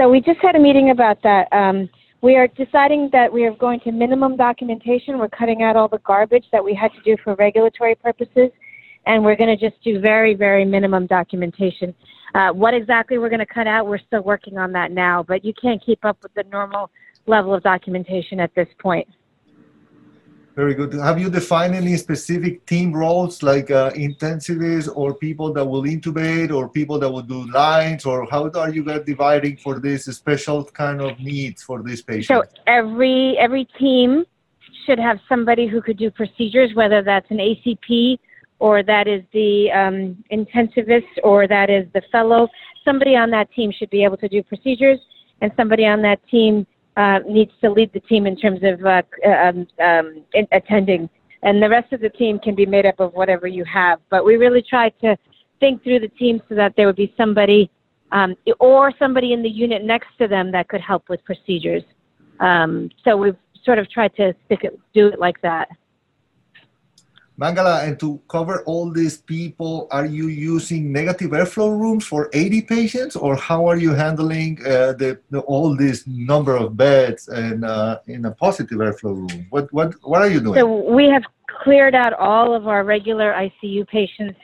[SPEAKER 4] So we just had a meeting about that. Um, we are deciding that we are going to minimum documentation. We're cutting out all the garbage that we had to do for regulatory purposes, and we're going to just do very, very minimum documentation. Uh, what exactly we're going to cut out, we're still working on that now, but you can't keep up with the normal level of documentation at this point.
[SPEAKER 5] Very good. Have you defined any specific team roles like uh, intensivists or people that will intubate or people that will do lines or how are you guys dividing for this special kind of needs for these
[SPEAKER 4] So every every team should have somebody who could do procedures, whether that's an ACP or that is the um, intensivist or that is the fellow. Somebody on that team should be able to do procedures, and somebody on that team uh, needs to lead the team in terms of uh, um, um, in attending. And the rest of the team can be made up of whatever you have. But we really try to think through the team so that there would be somebody um, or somebody in the unit next to them that could help with procedures. Um, so we've sort of tried to stick it, do it like that.
[SPEAKER 5] Mangala, and to cover all these people, are you using negative airflow rooms for 80 patients or how are you handling uh, the, the, all this number of beds and uh, in a positive airflow room? What, what, what are you doing?
[SPEAKER 4] So we have cleared out all of our regular ICU patients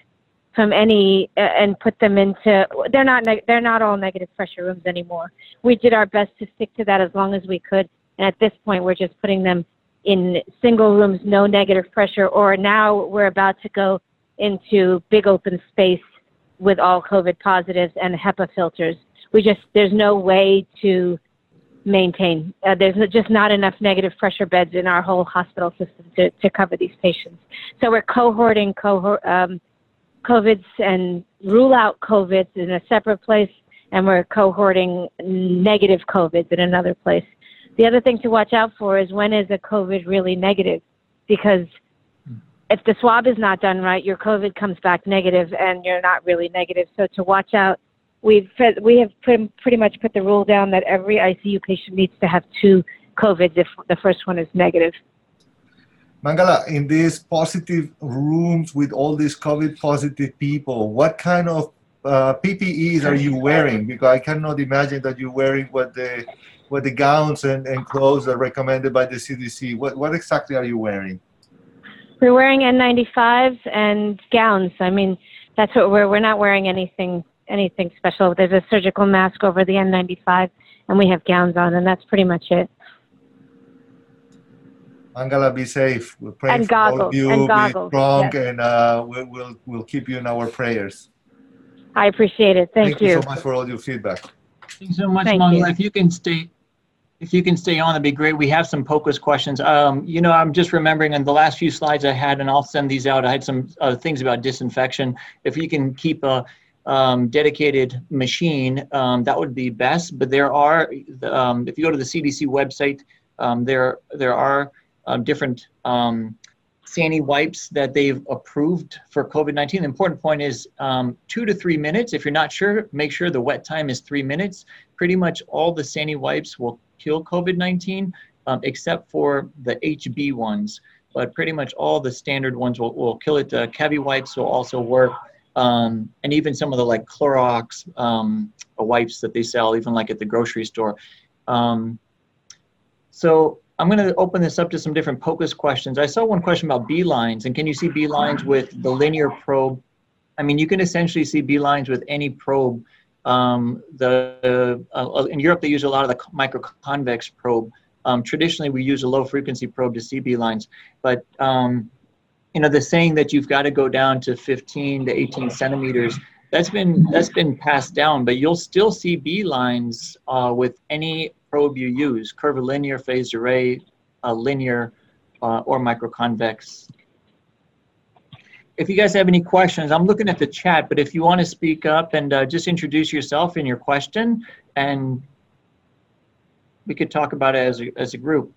[SPEAKER 4] from any uh, and put them into. They're not. They're not all negative pressure rooms anymore. We did our best to stick to that as long as we could, and at this point, we're just putting them in single rooms, no negative pressure. Or now we're about to go into big open space with all COVID positives and HEPA filters. We just there's no way to maintain. Uh, there's just not enough negative pressure beds in our whole hospital system to, to cover these patients. So we're cohorting cohort, um, COVIDs and rule out COVIDs in a separate place, and we're cohorting negative COVIDs in another place. The other thing to watch out for is when is a COVID really negative? Because if the swab is not done right, your COVID comes back negative and you're not really negative. So to watch out, we've we have pretty much put the rule down that every ICU patient needs to have two COVIDs if the first one is negative.
[SPEAKER 5] Mangala, in these positive rooms with all these COVID positive people, what kind of uh, PPEs are you wearing? Because I cannot imagine that you're wearing what the what the gowns and, and clothes are recommended by the CDC. What what exactly are you wearing?
[SPEAKER 4] We're wearing N95s and gowns. I mean, that's what we're. We're not wearing anything anything special. There's a surgical mask over the N95, and we have gowns on, and that's pretty much it.
[SPEAKER 5] Mangala, be safe. We're praying
[SPEAKER 4] And
[SPEAKER 5] for all of
[SPEAKER 4] goggles,
[SPEAKER 5] you.
[SPEAKER 4] and
[SPEAKER 5] be
[SPEAKER 4] goggles,
[SPEAKER 5] strong,
[SPEAKER 4] yes.
[SPEAKER 5] and uh, we'll, we'll we'll keep you in our prayers.
[SPEAKER 4] I appreciate it. Thank,
[SPEAKER 5] you you so much for all your feedback.
[SPEAKER 1] Thank you so much,
[SPEAKER 4] Thank
[SPEAKER 1] Mangala. If you can stay, if you can stay on, that'd be great. We have some POCUS questions. Um, you know, I'm just remembering on the last few slides I had, and I'll send these out. I had some uh, things about disinfection. If you can keep a um, dedicated machine, um, that would be best. But there are, um, if you go to the CDC website, um, there there are um, different Sani wipes that they've approved for COVID-19. The important point is um, two to three minutes. If you're not sure, make sure the wet time is three minutes. Pretty much all the Sani wipes will kill COVID-19, um, except for the HB ones. But pretty much all the standard ones will, will kill it. Uh, Cavi wipes will also work. Um, and even some of the like Clorox um, wipes that they sell, even like at the grocery store. Um, so I'm going to open this up to some different POCUS questions. I saw one question about B lines, and can you see B lines with the linear probe? I mean, you can essentially see B lines with any probe. Um, the uh, in Europe they use a lot of the microconvex probe. Um, traditionally, we use a low frequency probe to see B lines, but um, you know the saying that you've got to go down to 15 to 18 centimeters that's been that's been passed down. But you'll still see b lines uh, with any probe you use curvilinear phased array uh, linear uh, or microconvex if you guys have any questions i'm looking at the chat but if you want to speak up and uh, just introduce yourself and your question and we could talk about it as a, as a group.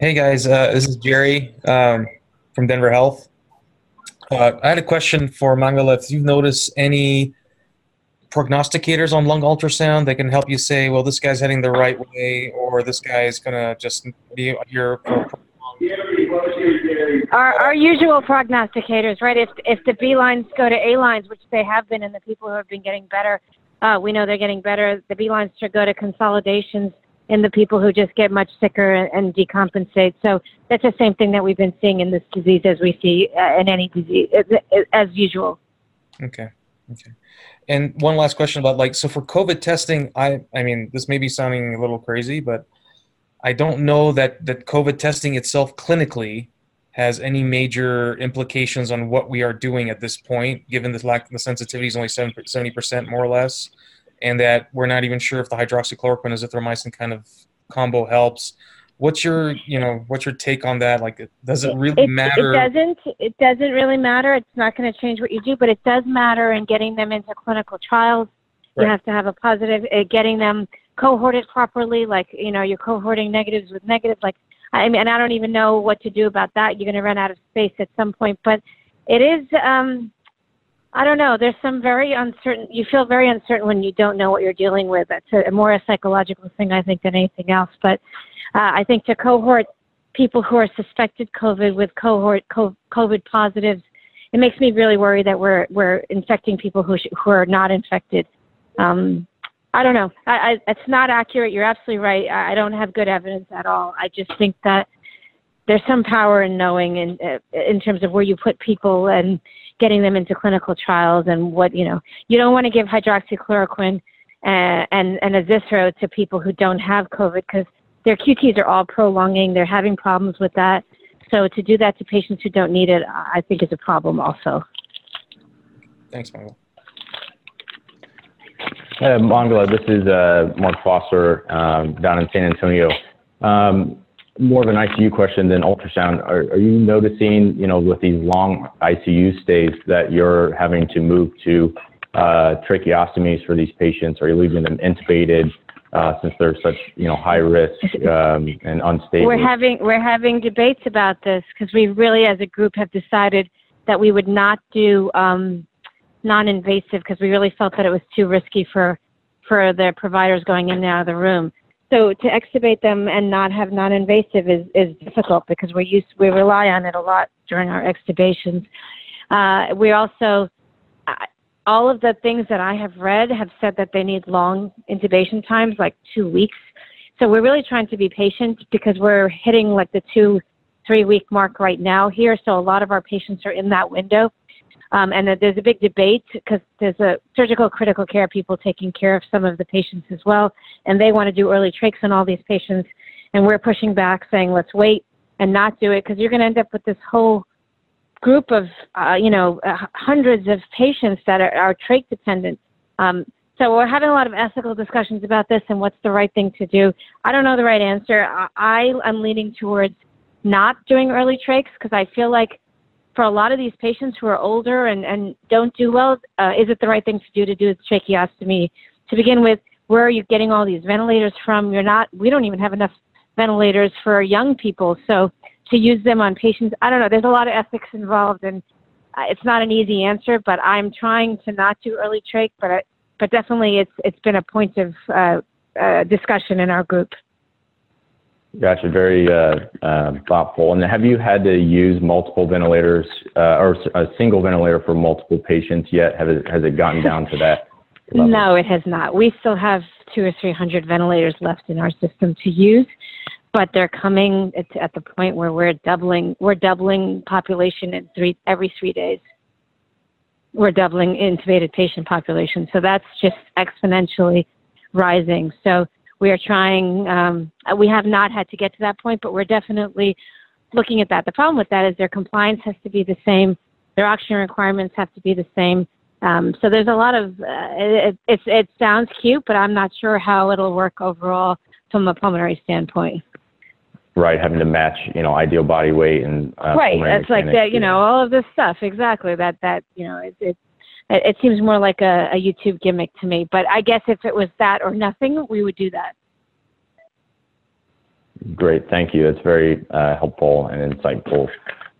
[SPEAKER 6] Hey guys, uh, this is Jerry um, from Denver Health. Uh, I had a question for Mangala. If you've noticed any prognosticators on lung ultrasound that can help you say, well, this guy's heading the right way, or this guy's gonna just be here for.
[SPEAKER 4] Our, our usual prognosticators, right? If if the B lines go to A lines, which they have been, and the people who have been getting better, uh, we know they're getting better. The B lines should go to consolidations in the people who just get much sicker and decompensate. So that's the same thing that we've been seeing in this disease as we see uh, in any disease, as, as usual.
[SPEAKER 6] Okay. Okay. And one last question about like so for COVID testing, I I mean this may be sounding a little crazy, but I don't know that that COVID testing itself clinically has any major implications on what we are doing at this point, given the lack the sensitivity is only 70 percent more or less, and that we're not even sure if the hydroxychloroquine azithromycin kind of combo helps. What's your you know what's your take on that? Like, does it really
[SPEAKER 4] it,
[SPEAKER 6] matter?
[SPEAKER 4] It doesn't. It doesn't really matter. It's not going to change what you do, but it does matter in getting them into clinical trials.
[SPEAKER 6] Right.
[SPEAKER 4] You have to have a positive. Uh, getting them cohorted properly, like you know, you're cohorting negatives with negatives. Like I mean, I don't even know what to do about that. You're going to run out of space at some point, but it is. Um, I don't know. There's some very uncertain. You feel very uncertain when you don't know what you're dealing with. It's a, more a psychological thing, I think, than anything else. But uh, I think to cohort people who are suspected COVID with cohort COVID positives, it makes me really worry that we're we're infecting people who sh- who are not infected. Um, I don't know. I, I, it's not accurate. You're absolutely right. I, I don't have good evidence at all. I just think that there's some power in knowing in uh, in terms of where you put people and getting them into clinical trials and what you know. You don't want to give hydroxychloroquine and and, and azithro to people who don't have COVID because their QTs are all prolonging. They're having problems with that. So to do that to patients who don't need it, I think is a problem also.
[SPEAKER 6] Thanks, Michael.
[SPEAKER 7] Mangala, this is uh, Mark Foster um, down in San Antonio. Um, more of an ICU question than ultrasound. Are, are, you noticing, you know, with these long ICU stays that you're having to move to uh, tracheostomies for these patients? Are you leaving them intubated? uh, since they're such you know high risk um, and unstable.
[SPEAKER 4] We're having we're having debates about this because we really, as a group, have decided that we would not do um, non-invasive because we really felt that it was too risky for for the providers going in and out of the room. So to extubate them and not have non-invasive is, is difficult because we use we rely on it a lot during our extubations. Uh, we also all of the things that I have read have said that they need long intubation times, like two weeks. So we're really trying to be patient because we're hitting like the two, three week mark right now here. So a lot of our patients are in that window. Um, and there's a big debate because there's a surgical critical care people taking care of some of the patients as well. And they want to do early trachs on all these patients. And we're pushing back saying, let's wait and not do it because you're going to end up with this whole group of, uh, you know, uh, hundreds of patients that are, are trach dependent. Um, so we're having a lot of ethical discussions about this and what's the right thing to do. I don't know the right answer. I, I, am leaning towards not doing early trachs because I feel like for a lot of these patients who are older and, and don't do well, uh, is it the right thing to do to do a tracheostomy? To begin with, where are you getting all these ventilators from? You're not, we don't even have enough ventilators for young people. So to use them on patients. I don't know. There's a lot of ethics involved, and uh, it's not an easy answer. But I'm trying to not do early trach, but I, but definitely it's it's been a point of uh, uh, discussion in our group.
[SPEAKER 7] Gotcha. Very uh, uh, thoughtful. And have you had to use multiple ventilators uh, or a single ventilator for multiple patients yet? Have it, has it gotten down to that? *laughs* Level?
[SPEAKER 4] No, it has not. We still have two or three hundred ventilators left in our system to use but they're coming at, at the point where we're doubling we're doubling population in three every three days we're doubling intubated patient population so that's just exponentially rising so we are trying um, we have not had to get to that point but we're definitely looking at that. The problem with that is their compliance has to be the same their oxygen requirements have to be the same. Um, so there's a lot of uh, it, it, it sounds cute but i'm not sure how it'll work overall from a pulmonary standpoint.
[SPEAKER 7] Right having to match you know ideal body weight and uh,
[SPEAKER 4] right that's like that you know all of this stuff exactly. That that you know it, it It, it seems more like a, a YouTube gimmick to me. But I guess if it was that or nothing, we would do that.
[SPEAKER 7] Great, thank you. That's very uh, helpful and insightful.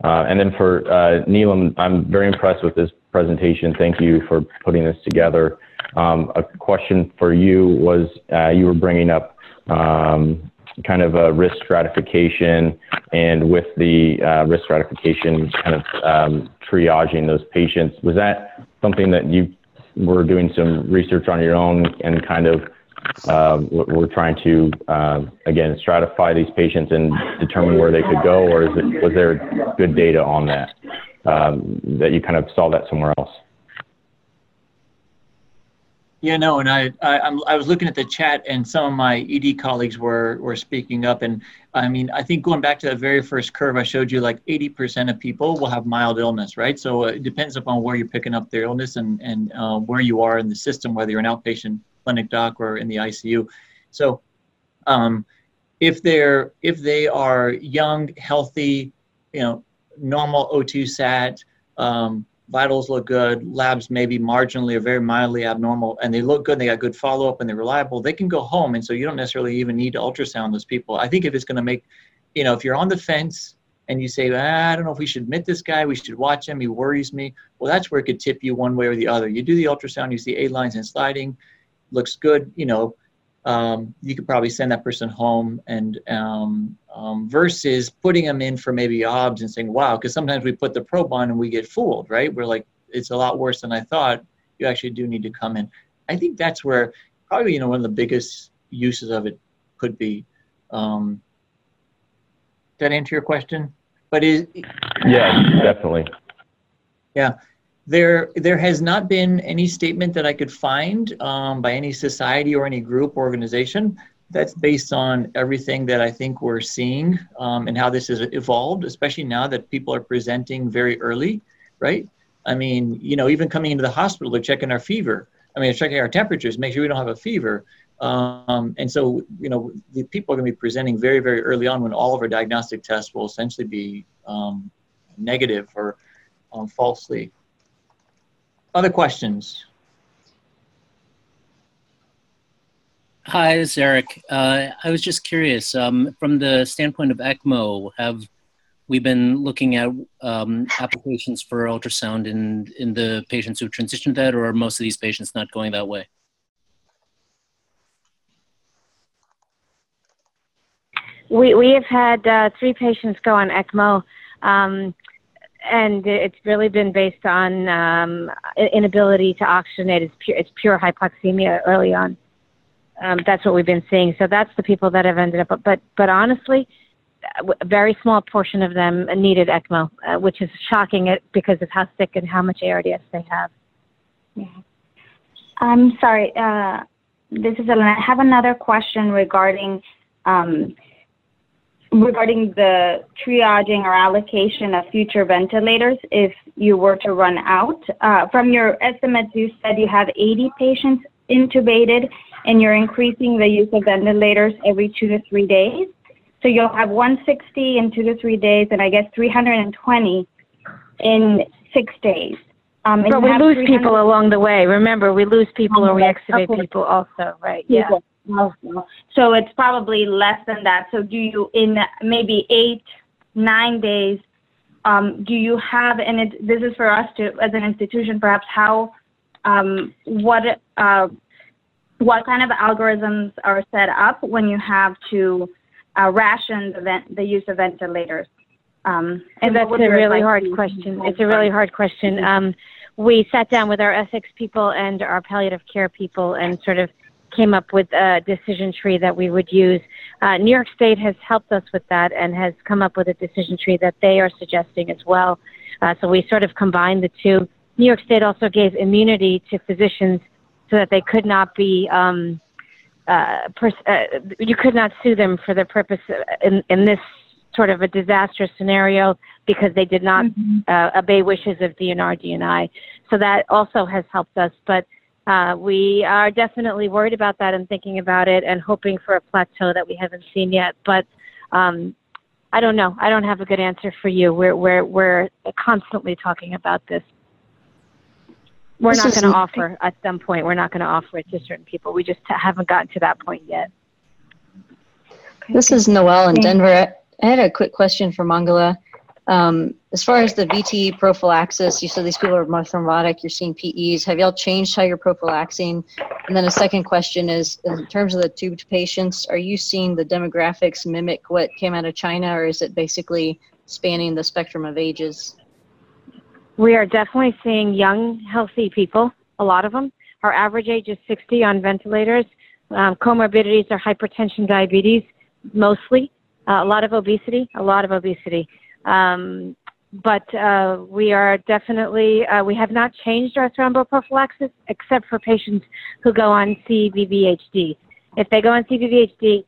[SPEAKER 7] Uh, and then for uh, Nilam, I'm very impressed with this presentation. Thank you for putting this together. Um, a question for you was uh, you were bringing up um, kind of a risk stratification and with the uh, risk stratification kind of um, triaging those patients. Was that something that you were doing some research on your own and kind of um, we're trying to um, again stratify these patients and determine where they could go, or it, was there good data on that um, that you kind of saw that somewhere else?
[SPEAKER 1] Yeah, no, and I, I, I was looking at the chat, and some of my ED colleagues were were speaking up, and I mean, I think going back to that very first curve I showed you, like 80% of people will have mild illness, right? So it depends upon where you're picking up their illness and and uh, where you are in the system, whether you're an outpatient clinic doc or in the ICU. So, um, if they're if they are young, healthy, you know, normal O2 sat. Um, vitals look good, labs maybe marginally or very mildly abnormal, and they look good, they got good follow up, and they're reliable, they can go home. And so you don't necessarily even need to ultrasound those people. I think if it's going to make, you know, if you're on the fence and you say, ah, I don't know if we should admit this guy, we should watch him, he worries me, well, that's where it could tip you one way or the other. You do the ultrasound, you see A lines and sliding, looks good, you know, um, you could probably send that person home and um, um, versus putting them in for maybe OBS and saying, wow, because sometimes we put the probe on and we get fooled, right? We're like, it's a lot worse than I thought. You actually do need to come in. I think that's where probably, you know, one of the biggest uses of it could be. Um, that answer your question? But is
[SPEAKER 7] yeah, definitely.
[SPEAKER 1] Yeah, there, there has not been any statement that I could find um, by any society or any group organization that's based on everything that I think we're seeing um, and how this has evolved, especially now that people are presenting very early, right? I mean, you know, even coming into the hospital, they're checking our fever. I mean, checking our temperatures, make sure we don't have a fever. Um, and so, you know, the people are going to be presenting very, very early on when all of our diagnostic tests will essentially be um, negative or um, falsely other questions?
[SPEAKER 8] Hi, it's Eric. Uh, I was just curious, um, from the standpoint of ECMO, have we been looking at um, applications for ultrasound in, in the patients who transitioned that, or are most of these patients not going that way?
[SPEAKER 4] We, we have had uh, three patients go on ECMO. Um, and it's really been based on um, inability to oxygenate. It's pure, it's pure hypoxemia early on. Um, that's what we've been seeing. So that's the people that have ended up. But but honestly, a very small portion of them needed ECMO, uh, which is shocking because of how sick and how much ARDS they have.
[SPEAKER 9] Yeah. I'm sorry. Uh, this is Elena. I have another question regarding um, regarding the triaging or allocation of future ventilators if you were to run out. Uh, from your estimates, you said you have 80 patients intubated and you're increasing the use of ventilators every two to three days. So you'll have 160 in two to three days and I guess 320 in six days.
[SPEAKER 4] Um, but we lose people along the way. Remember, we lose people or we extubate okay. people also, right? Yeah.
[SPEAKER 9] So it's probably less than that. So do you, in maybe eight, nine days, um, do you have, and it, this is for us to, as an institution, perhaps how, um, what, uh, what kind of algorithms are set up when you have to uh, ration the, vent, the use of ventilators?
[SPEAKER 4] Um, and that's a really hard question. It's a really hard question. Um, we sat down with our ethics people and our palliative care people and sort of came up with a decision tree that we would use. Uh, New York State has helped us with that and has come up with a decision tree that they are suggesting as well. Uh, so we sort of combined the two. New York State also gave immunity to physicians so that they could not be, um, uh, pers- uh, you could not sue them for the purpose in, in this sort of a disastrous scenario because they did not mm-hmm. uh, obey wishes of DNR DNI. So that also has helped us. But uh, we are definitely worried about that and thinking about it and hoping for a plateau that we haven't seen yet. But um, I don't know. I don't have a good answer for you. We're we're we're constantly talking about this. We're
[SPEAKER 10] This
[SPEAKER 4] not going to offer at some point. We're not going to offer it to certain people. We just haven't gotten to that point yet.
[SPEAKER 10] This is Noel in Denver. I had a quick question for Mangala. Um, as far as the VTE prophylaxis, you said these people are more thrombotic, you're seeing PEs. Have y'all changed how you're prophylaxing? And then a second question is, in terms of the tubed patients, are you seeing the demographics mimic what came out of China, or is it basically spanning the spectrum of ages?
[SPEAKER 4] We are definitely seeing young, healthy people, a lot of them. Our average age is 60 on ventilators. Um, comorbidities are hypertension, diabetes, mostly. Uh, a lot of obesity, a lot of obesity. Um, but uh, we are definitely, uh, we have not changed our thromboprophylaxis except for patients who go on CVVHD. If they go on CVVHD,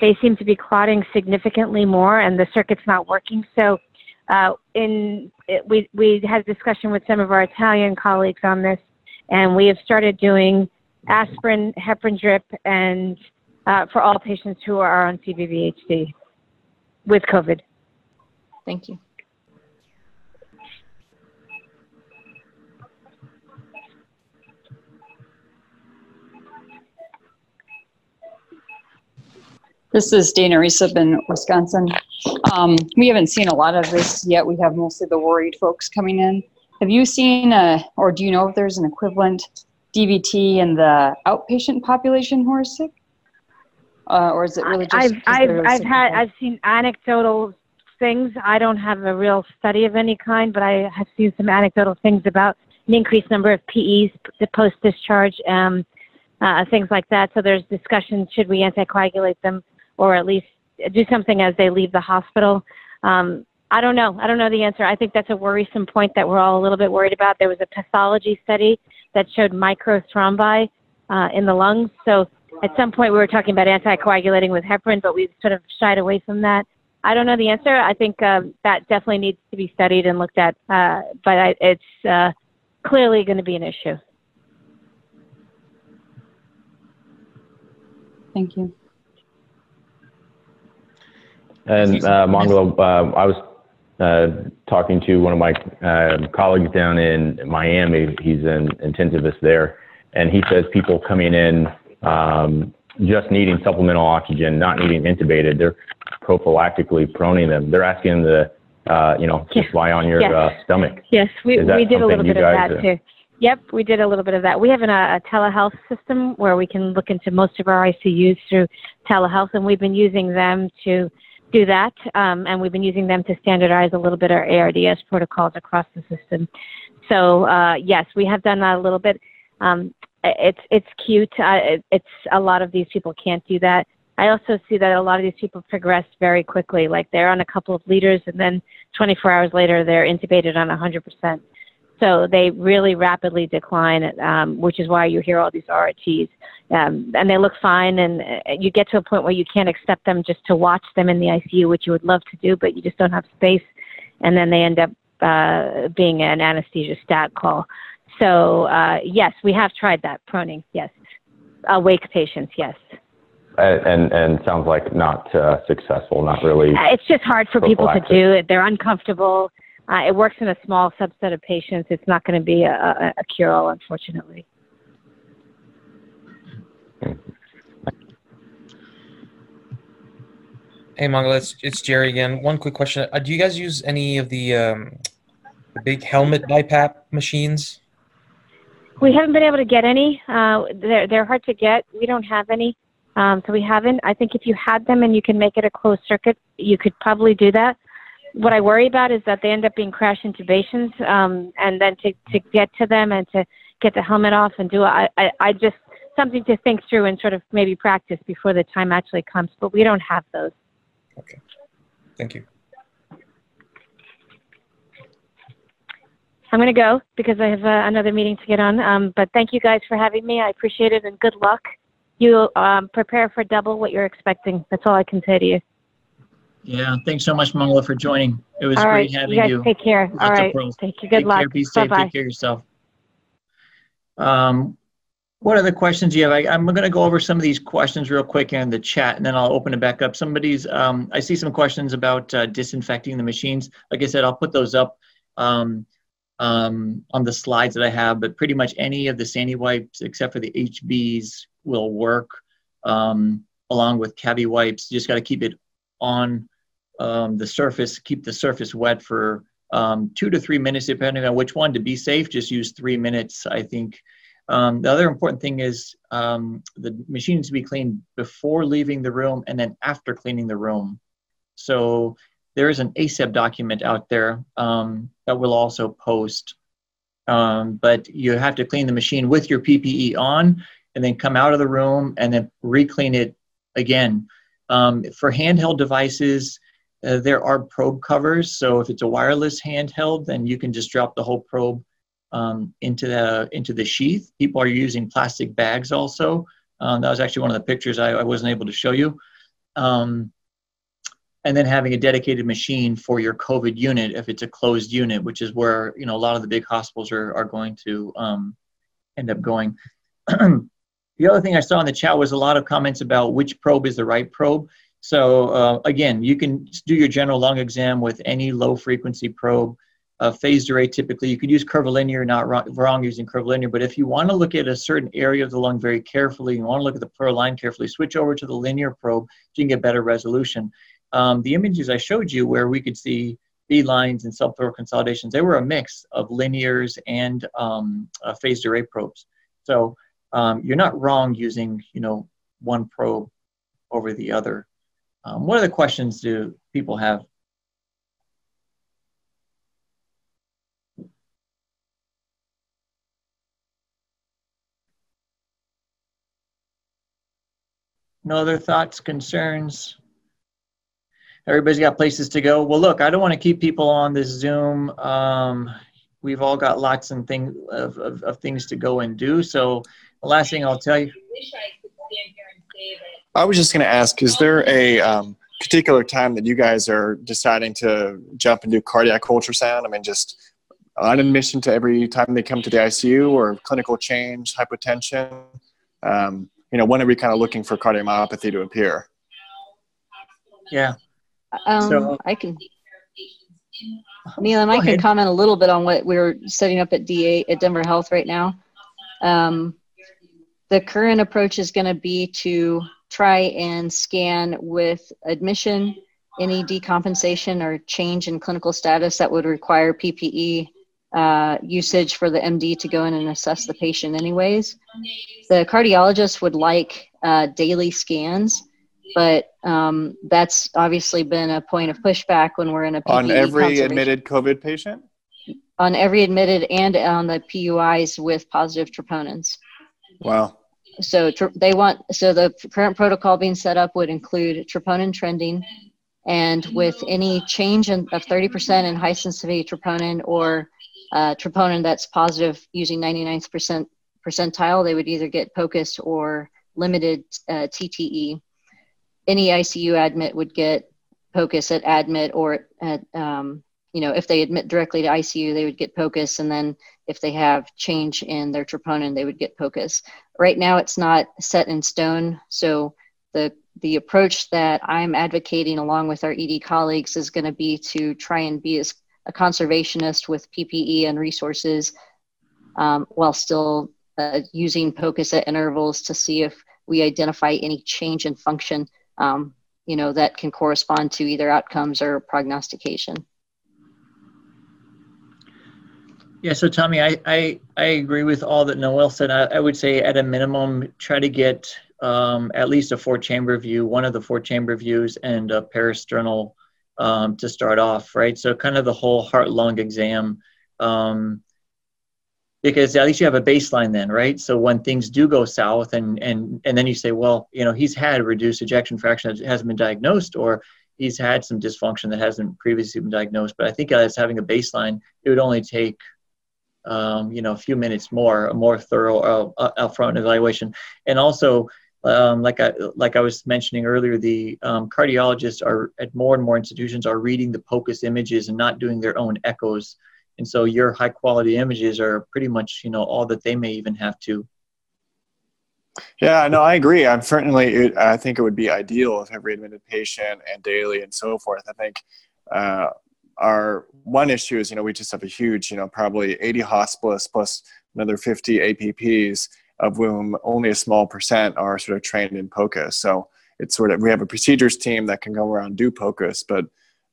[SPEAKER 4] they seem to be clotting significantly more and the circuit's not working. So uh, in it, we we had a discussion with some of our Italian colleagues on this, and we have started doing aspirin, heparin drip, and uh, for all patients who are on CVVHD with COVID.
[SPEAKER 10] Thank you.
[SPEAKER 11] This is Dana Resub in Wisconsin. Um, we haven't seen a lot of this yet. We have mostly the worried folks coming in. Have you seen, uh, or do you know if there's an equivalent DVT in the outpatient population who are sick? Uh, or is it really just?
[SPEAKER 4] I've I've I've had? I've seen anecdotal things. I don't have a real study of any kind, but I have seen some anecdotal things about an increased number of PEs, the post discharge, um, uh, things like that. So there's discussion: should we anticoagulate them, or at least do something as they leave the hospital? Um, I don't know. I don't know the answer. I think that's a worrisome point that we're all a little bit worried about. There was a pathology study that showed microthrombi uh, in the lungs. So at some point we were talking about anticoagulating with heparin, but we've sort of shied away from that. I don't know the answer. I think um, that definitely needs to be studied and looked at, uh, but I, it's uh, clearly going to be an issue.
[SPEAKER 11] Thank you.
[SPEAKER 7] And uh, Mangala, uh, I was uh, talking to one of my uh, colleagues down in Miami. He's an intensivist there, and he says people coming in um, just needing supplemental oxygen, not needing intubated, they're prophylactically proning them. They're asking them to, uh, you know, just lie on your uh, stomach.
[SPEAKER 4] Yes, we, we did a little bit of that
[SPEAKER 7] uh,
[SPEAKER 4] too. Yep, we did a little bit of that. We have an, a, a telehealth system where we can look into most of our ICUs through telehealth, and we've been using them to do that. Um, and we've been using them to standardize a little bit our ARDS protocols across the system. So uh, yes, we have done that a little bit. Um, it's it's cute. Uh, it, it's a lot of these people can't do that. I also see that a lot of these people progress very quickly. Like they're on a couple of liters, and then 24 hours later they're intubated on 100 percent. So they really rapidly decline, um, which is why you hear all these RRTs. Um, and they look fine, and uh, you get to a point where you can't accept them just to watch them in the ICU, which you would love to do, but you just don't have space. And then they end up uh, being an anesthesia stat call. So, uh, yes, we have tried that, proning, yes. Awake patients, yes.
[SPEAKER 7] And, and, and sounds like not uh, successful, not really.
[SPEAKER 4] Uh, It's just hard for people to do. it. They're uncomfortable. Uh, it works in a small subset of patients. It's not going to be a, a, a cure-all, unfortunately.
[SPEAKER 6] Hey, Mongol, it's, it's Jerry again. One quick question. Uh, do you guys use any of the, um, the big helmet BiPAP machines?
[SPEAKER 4] We haven't been able to get any. Uh, they're they're hard to get. We don't have any, um, so we haven't. I think if you had them and you can make it a closed circuit, you could probably do that. What I worry about is that they end up being crash intubations, um, and then to to get to them and to get the helmet off and do it, I, I I just something to think through and sort of maybe practice before the time actually comes. But we don't have those.
[SPEAKER 6] Okay, thank you.
[SPEAKER 4] I'm going to go because I have uh, another meeting to get on. Um, but thank you guys for having me. I appreciate it and good luck. You um, prepare for double what you're expecting. That's all I can say to you.
[SPEAKER 1] Yeah, thanks so much, Mangala, for joining. It was
[SPEAKER 4] all right,
[SPEAKER 1] great having
[SPEAKER 4] you guys
[SPEAKER 1] you.
[SPEAKER 4] take care. All right,
[SPEAKER 1] pearls.
[SPEAKER 4] you. Good
[SPEAKER 1] Take
[SPEAKER 4] luck.
[SPEAKER 1] Care, be safe.
[SPEAKER 4] Bye-bye.
[SPEAKER 1] Take care of yourself. Um, what other questions do you have? I, I'm going to go over some of these questions real quick in the chat, and then I'll open it back up. Somebody's, um, I see some questions about uh, disinfecting the machines. Like I said, I'll put those up. Um, um, on the slides that I have, but pretty much any of the Sani wipes except for the HBs will work um, along with CaviWipes. You just got to keep it on um, the surface, keep the surface wet for um, two to three minutes, depending on which one. To be safe, just use three minutes, I think. Um, the other important thing is um, the machine needs to be cleaned before leaving the room and then after cleaning the room. So there is an ASAP document out there um, that we'll also post. Um, but you have to clean the machine with your PPE on and then come out of the room and then re-clean it again. Um, for handheld devices, uh, there are probe covers. So if it's a wireless handheld, then you can just drop the whole probe um, into the into the sheath. People are using plastic bags also. Um, that was actually one of the pictures I, I wasn't able to show you. Um, and then having a dedicated machine for your COVID unit if it's a closed unit, which is where you know a lot of the big hospitals are are going to um, end up going. *clears throat* the other thing I saw in the chat was a lot of comments about which probe is the right probe. So uh, again, you can do your general lung exam with any low frequency probe. Uh, phased array typically, you could use curvilinear, not wrong, wrong using curvilinear, but if you want to look at a certain area of the lung very carefully, you want to look at the pleural line carefully, switch over to the linear probe so you can get better resolution. Um, the images I showed you where we could see B lines and subpleural consolidations, they were a mix of linears and um, uh, phased array probes. So um, you're not wrong using, you know, one probe over the other. Um, what other questions do people have? No other thoughts, concerns? Everybody's got places to go. Well, look, I don't want to keep people on this Zoom. Um, we've all got lots and thing of, of, of, things to go and do. So the last thing I'll tell you.
[SPEAKER 12] I was just going to ask, is there a um, particular time that you guys are deciding to jump and do cardiac ultrasound? I mean, just on admission to every time they come to the ICU or clinical change, hypotension? Um, you know, when are we kind of looking for cardiomyopathy to appear?
[SPEAKER 1] Yeah.
[SPEAKER 10] Um, so, I can. Neil and I can comment a little bit on what we're setting up at DA at Denver Health right now. Um, the current approach is going to be to try and scan with admission any decompensation or change in clinical status that would require PPE uh, usage for the MD to go in and assess the patient, anyways. The cardiologist would like uh, daily scans, but um, that's obviously been a point of pushback when we're in a PPE
[SPEAKER 12] on every admitted COVID patient.
[SPEAKER 10] On every admitted and on the PUIs with positive troponins.
[SPEAKER 12] Wow.
[SPEAKER 10] So tr- they want so the current protocol being set up would include troponin trending and with any change in, of 30% in high sensitivity troponin or uh, troponin that's positive using 99th percent percentile they would either get POCUS or limited uh, TTE any ICU admit would get POCUS at admit or at um, you know if they admit directly to ICU they would get POCUS and then if they have change in their troponin, they would get POCUS. Right now, it's not set in stone. So the the approach that I'm advocating along with our ED colleagues is going to be to try and be as a conservationist with PPE and resources um, while still uh, using POCUS at intervals to see if we identify any change in function, um, you know, that can correspond to either outcomes or prognostication.
[SPEAKER 1] Yeah, so Tommy, I, I, I agree with all that Noel said. I, I would say at a minimum, try to get um, at least a four chamber view, one of the four chamber views, and a parasternal um, to start off, right? So kind of the whole heart lung exam. Um, because at least you have a baseline then, right? So when things do go south, and and and then you say, well, you know, he's had reduced ejection fraction that hasn't been diagnosed, or he's had some dysfunction that hasn't previously been diagnosed. But I think as having a baseline, it would only take um, you know, a few minutes more, a more thorough uh, upfront evaluation. And also, um, like I like I was mentioning earlier, the um, cardiologists are at more and more institutions are reading the POCUS images and not doing their own echoes. And so your high quality images are pretty much you know all that they may even have to.
[SPEAKER 12] Yeah, no, I agree. I'm certainly. It, I think it would be ideal if every admitted patient and daily and so forth. I think uh, our one issue is, you know, we just have a huge, you know, probably 80 hospitalists plus another 50 APPs, of whom only a small percent are sort of trained in POCUS. So it's sort of we have a procedures team that can go around do POCUS, but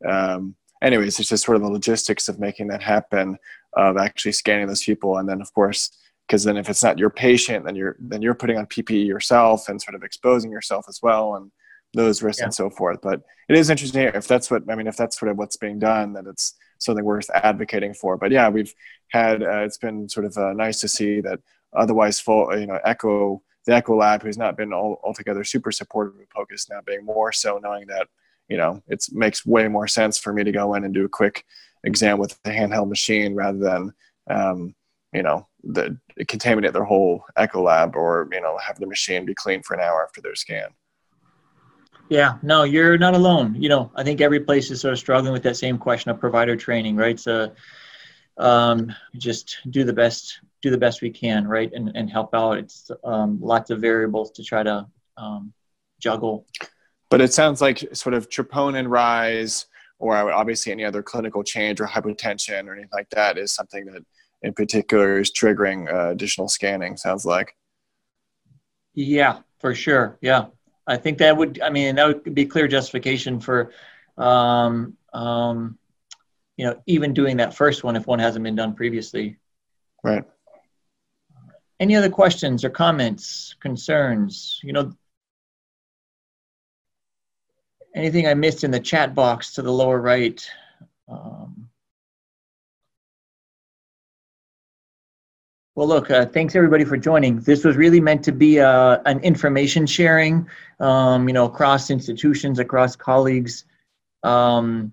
[SPEAKER 12] um, anyways, it's just sort of the logistics of making that happen, of actually scanning those people, and then of course, because then if it's not your patient, then you're then you're putting on PPE yourself and sort of exposing yourself as well, and those risks yeah. and so forth. But it is interesting if that's what I mean. If that's sort of what's being done, that it's something worth advocating for. But yeah, we've had uh, it's been sort of uh, nice to see that otherwise full you know echo the echo lab who's not been all, altogether super supportive of POCUS now being more so knowing that you know it makes way more sense for me to go in and do a quick exam with a handheld machine rather than um, you know the contaminate their whole echo lab or you know have the machine be clean for an hour after their scan
[SPEAKER 1] yeah, no, you're not alone. You know, I think every place is sort of struggling with that same question of provider training, right? So, um, just do the best, do the best we can, right, and and help out. It's um, lots of variables to try to um, juggle.
[SPEAKER 12] But it sounds like sort of troponin rise, or obviously any other clinical change or hypotension or anything like that is something that, in particular, is triggering uh, additional scanning. Sounds like.
[SPEAKER 1] Yeah, for sure. Yeah. I think that would, I mean, that would be clear justification for, um, um, you know, even doing that first one if one hasn't been done previously.
[SPEAKER 12] Right.
[SPEAKER 1] Any other questions or comments, concerns? You know, anything I missed in the chat box to the lower right? Um, Well, look, uh, thanks everybody for joining. This was really meant to be uh, an information sharing, um, you know, across institutions, across colleagues. Um,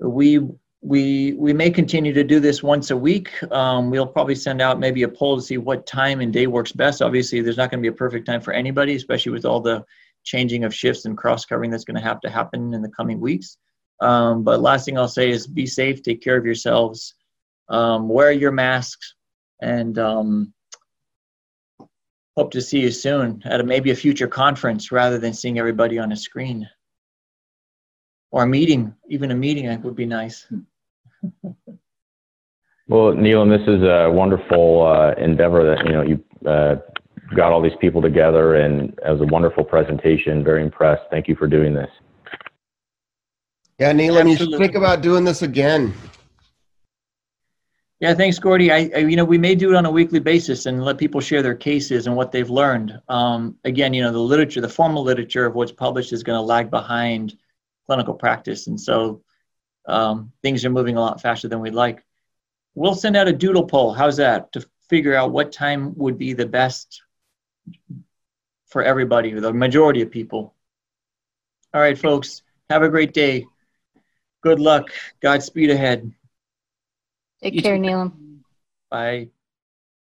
[SPEAKER 1] we we we may continue to do this once a week. Um, we'll probably send out maybe a poll to see what time and day works best. Obviously, there's not going to be a perfect time for anybody, especially with all the changing of shifts and cross covering that's going to have to happen in the coming weeks. Um, but last thing I'll say is be safe, take care of yourselves, um, wear your masks and um, hope to see you soon at a, maybe a future conference rather than seeing everybody on a screen. Or a meeting even a meeting would be nice. *laughs*
[SPEAKER 7] Well neil this is a wonderful uh, endeavor that you know you uh, got all these people together and it was a wonderful presentation. Very impressed. Thank you for doing this.
[SPEAKER 13] Yeah neil and you should think about doing this again
[SPEAKER 1] yeah, thanks, Gordy. I, I, you know, we may do it on a weekly basis and let people share their cases and what they've learned. Um, again, you know, the literature, the formal literature of what's published is going to lag behind clinical practice, and so um, things are moving a lot faster than we'd like. We'll send out a doodle poll. How's that to figure out what time would be the best for everybody, the majority of people. All right, folks. Have a great day. Good luck. Godspeed ahead.
[SPEAKER 10] Take you care, Nilam.
[SPEAKER 1] Bye.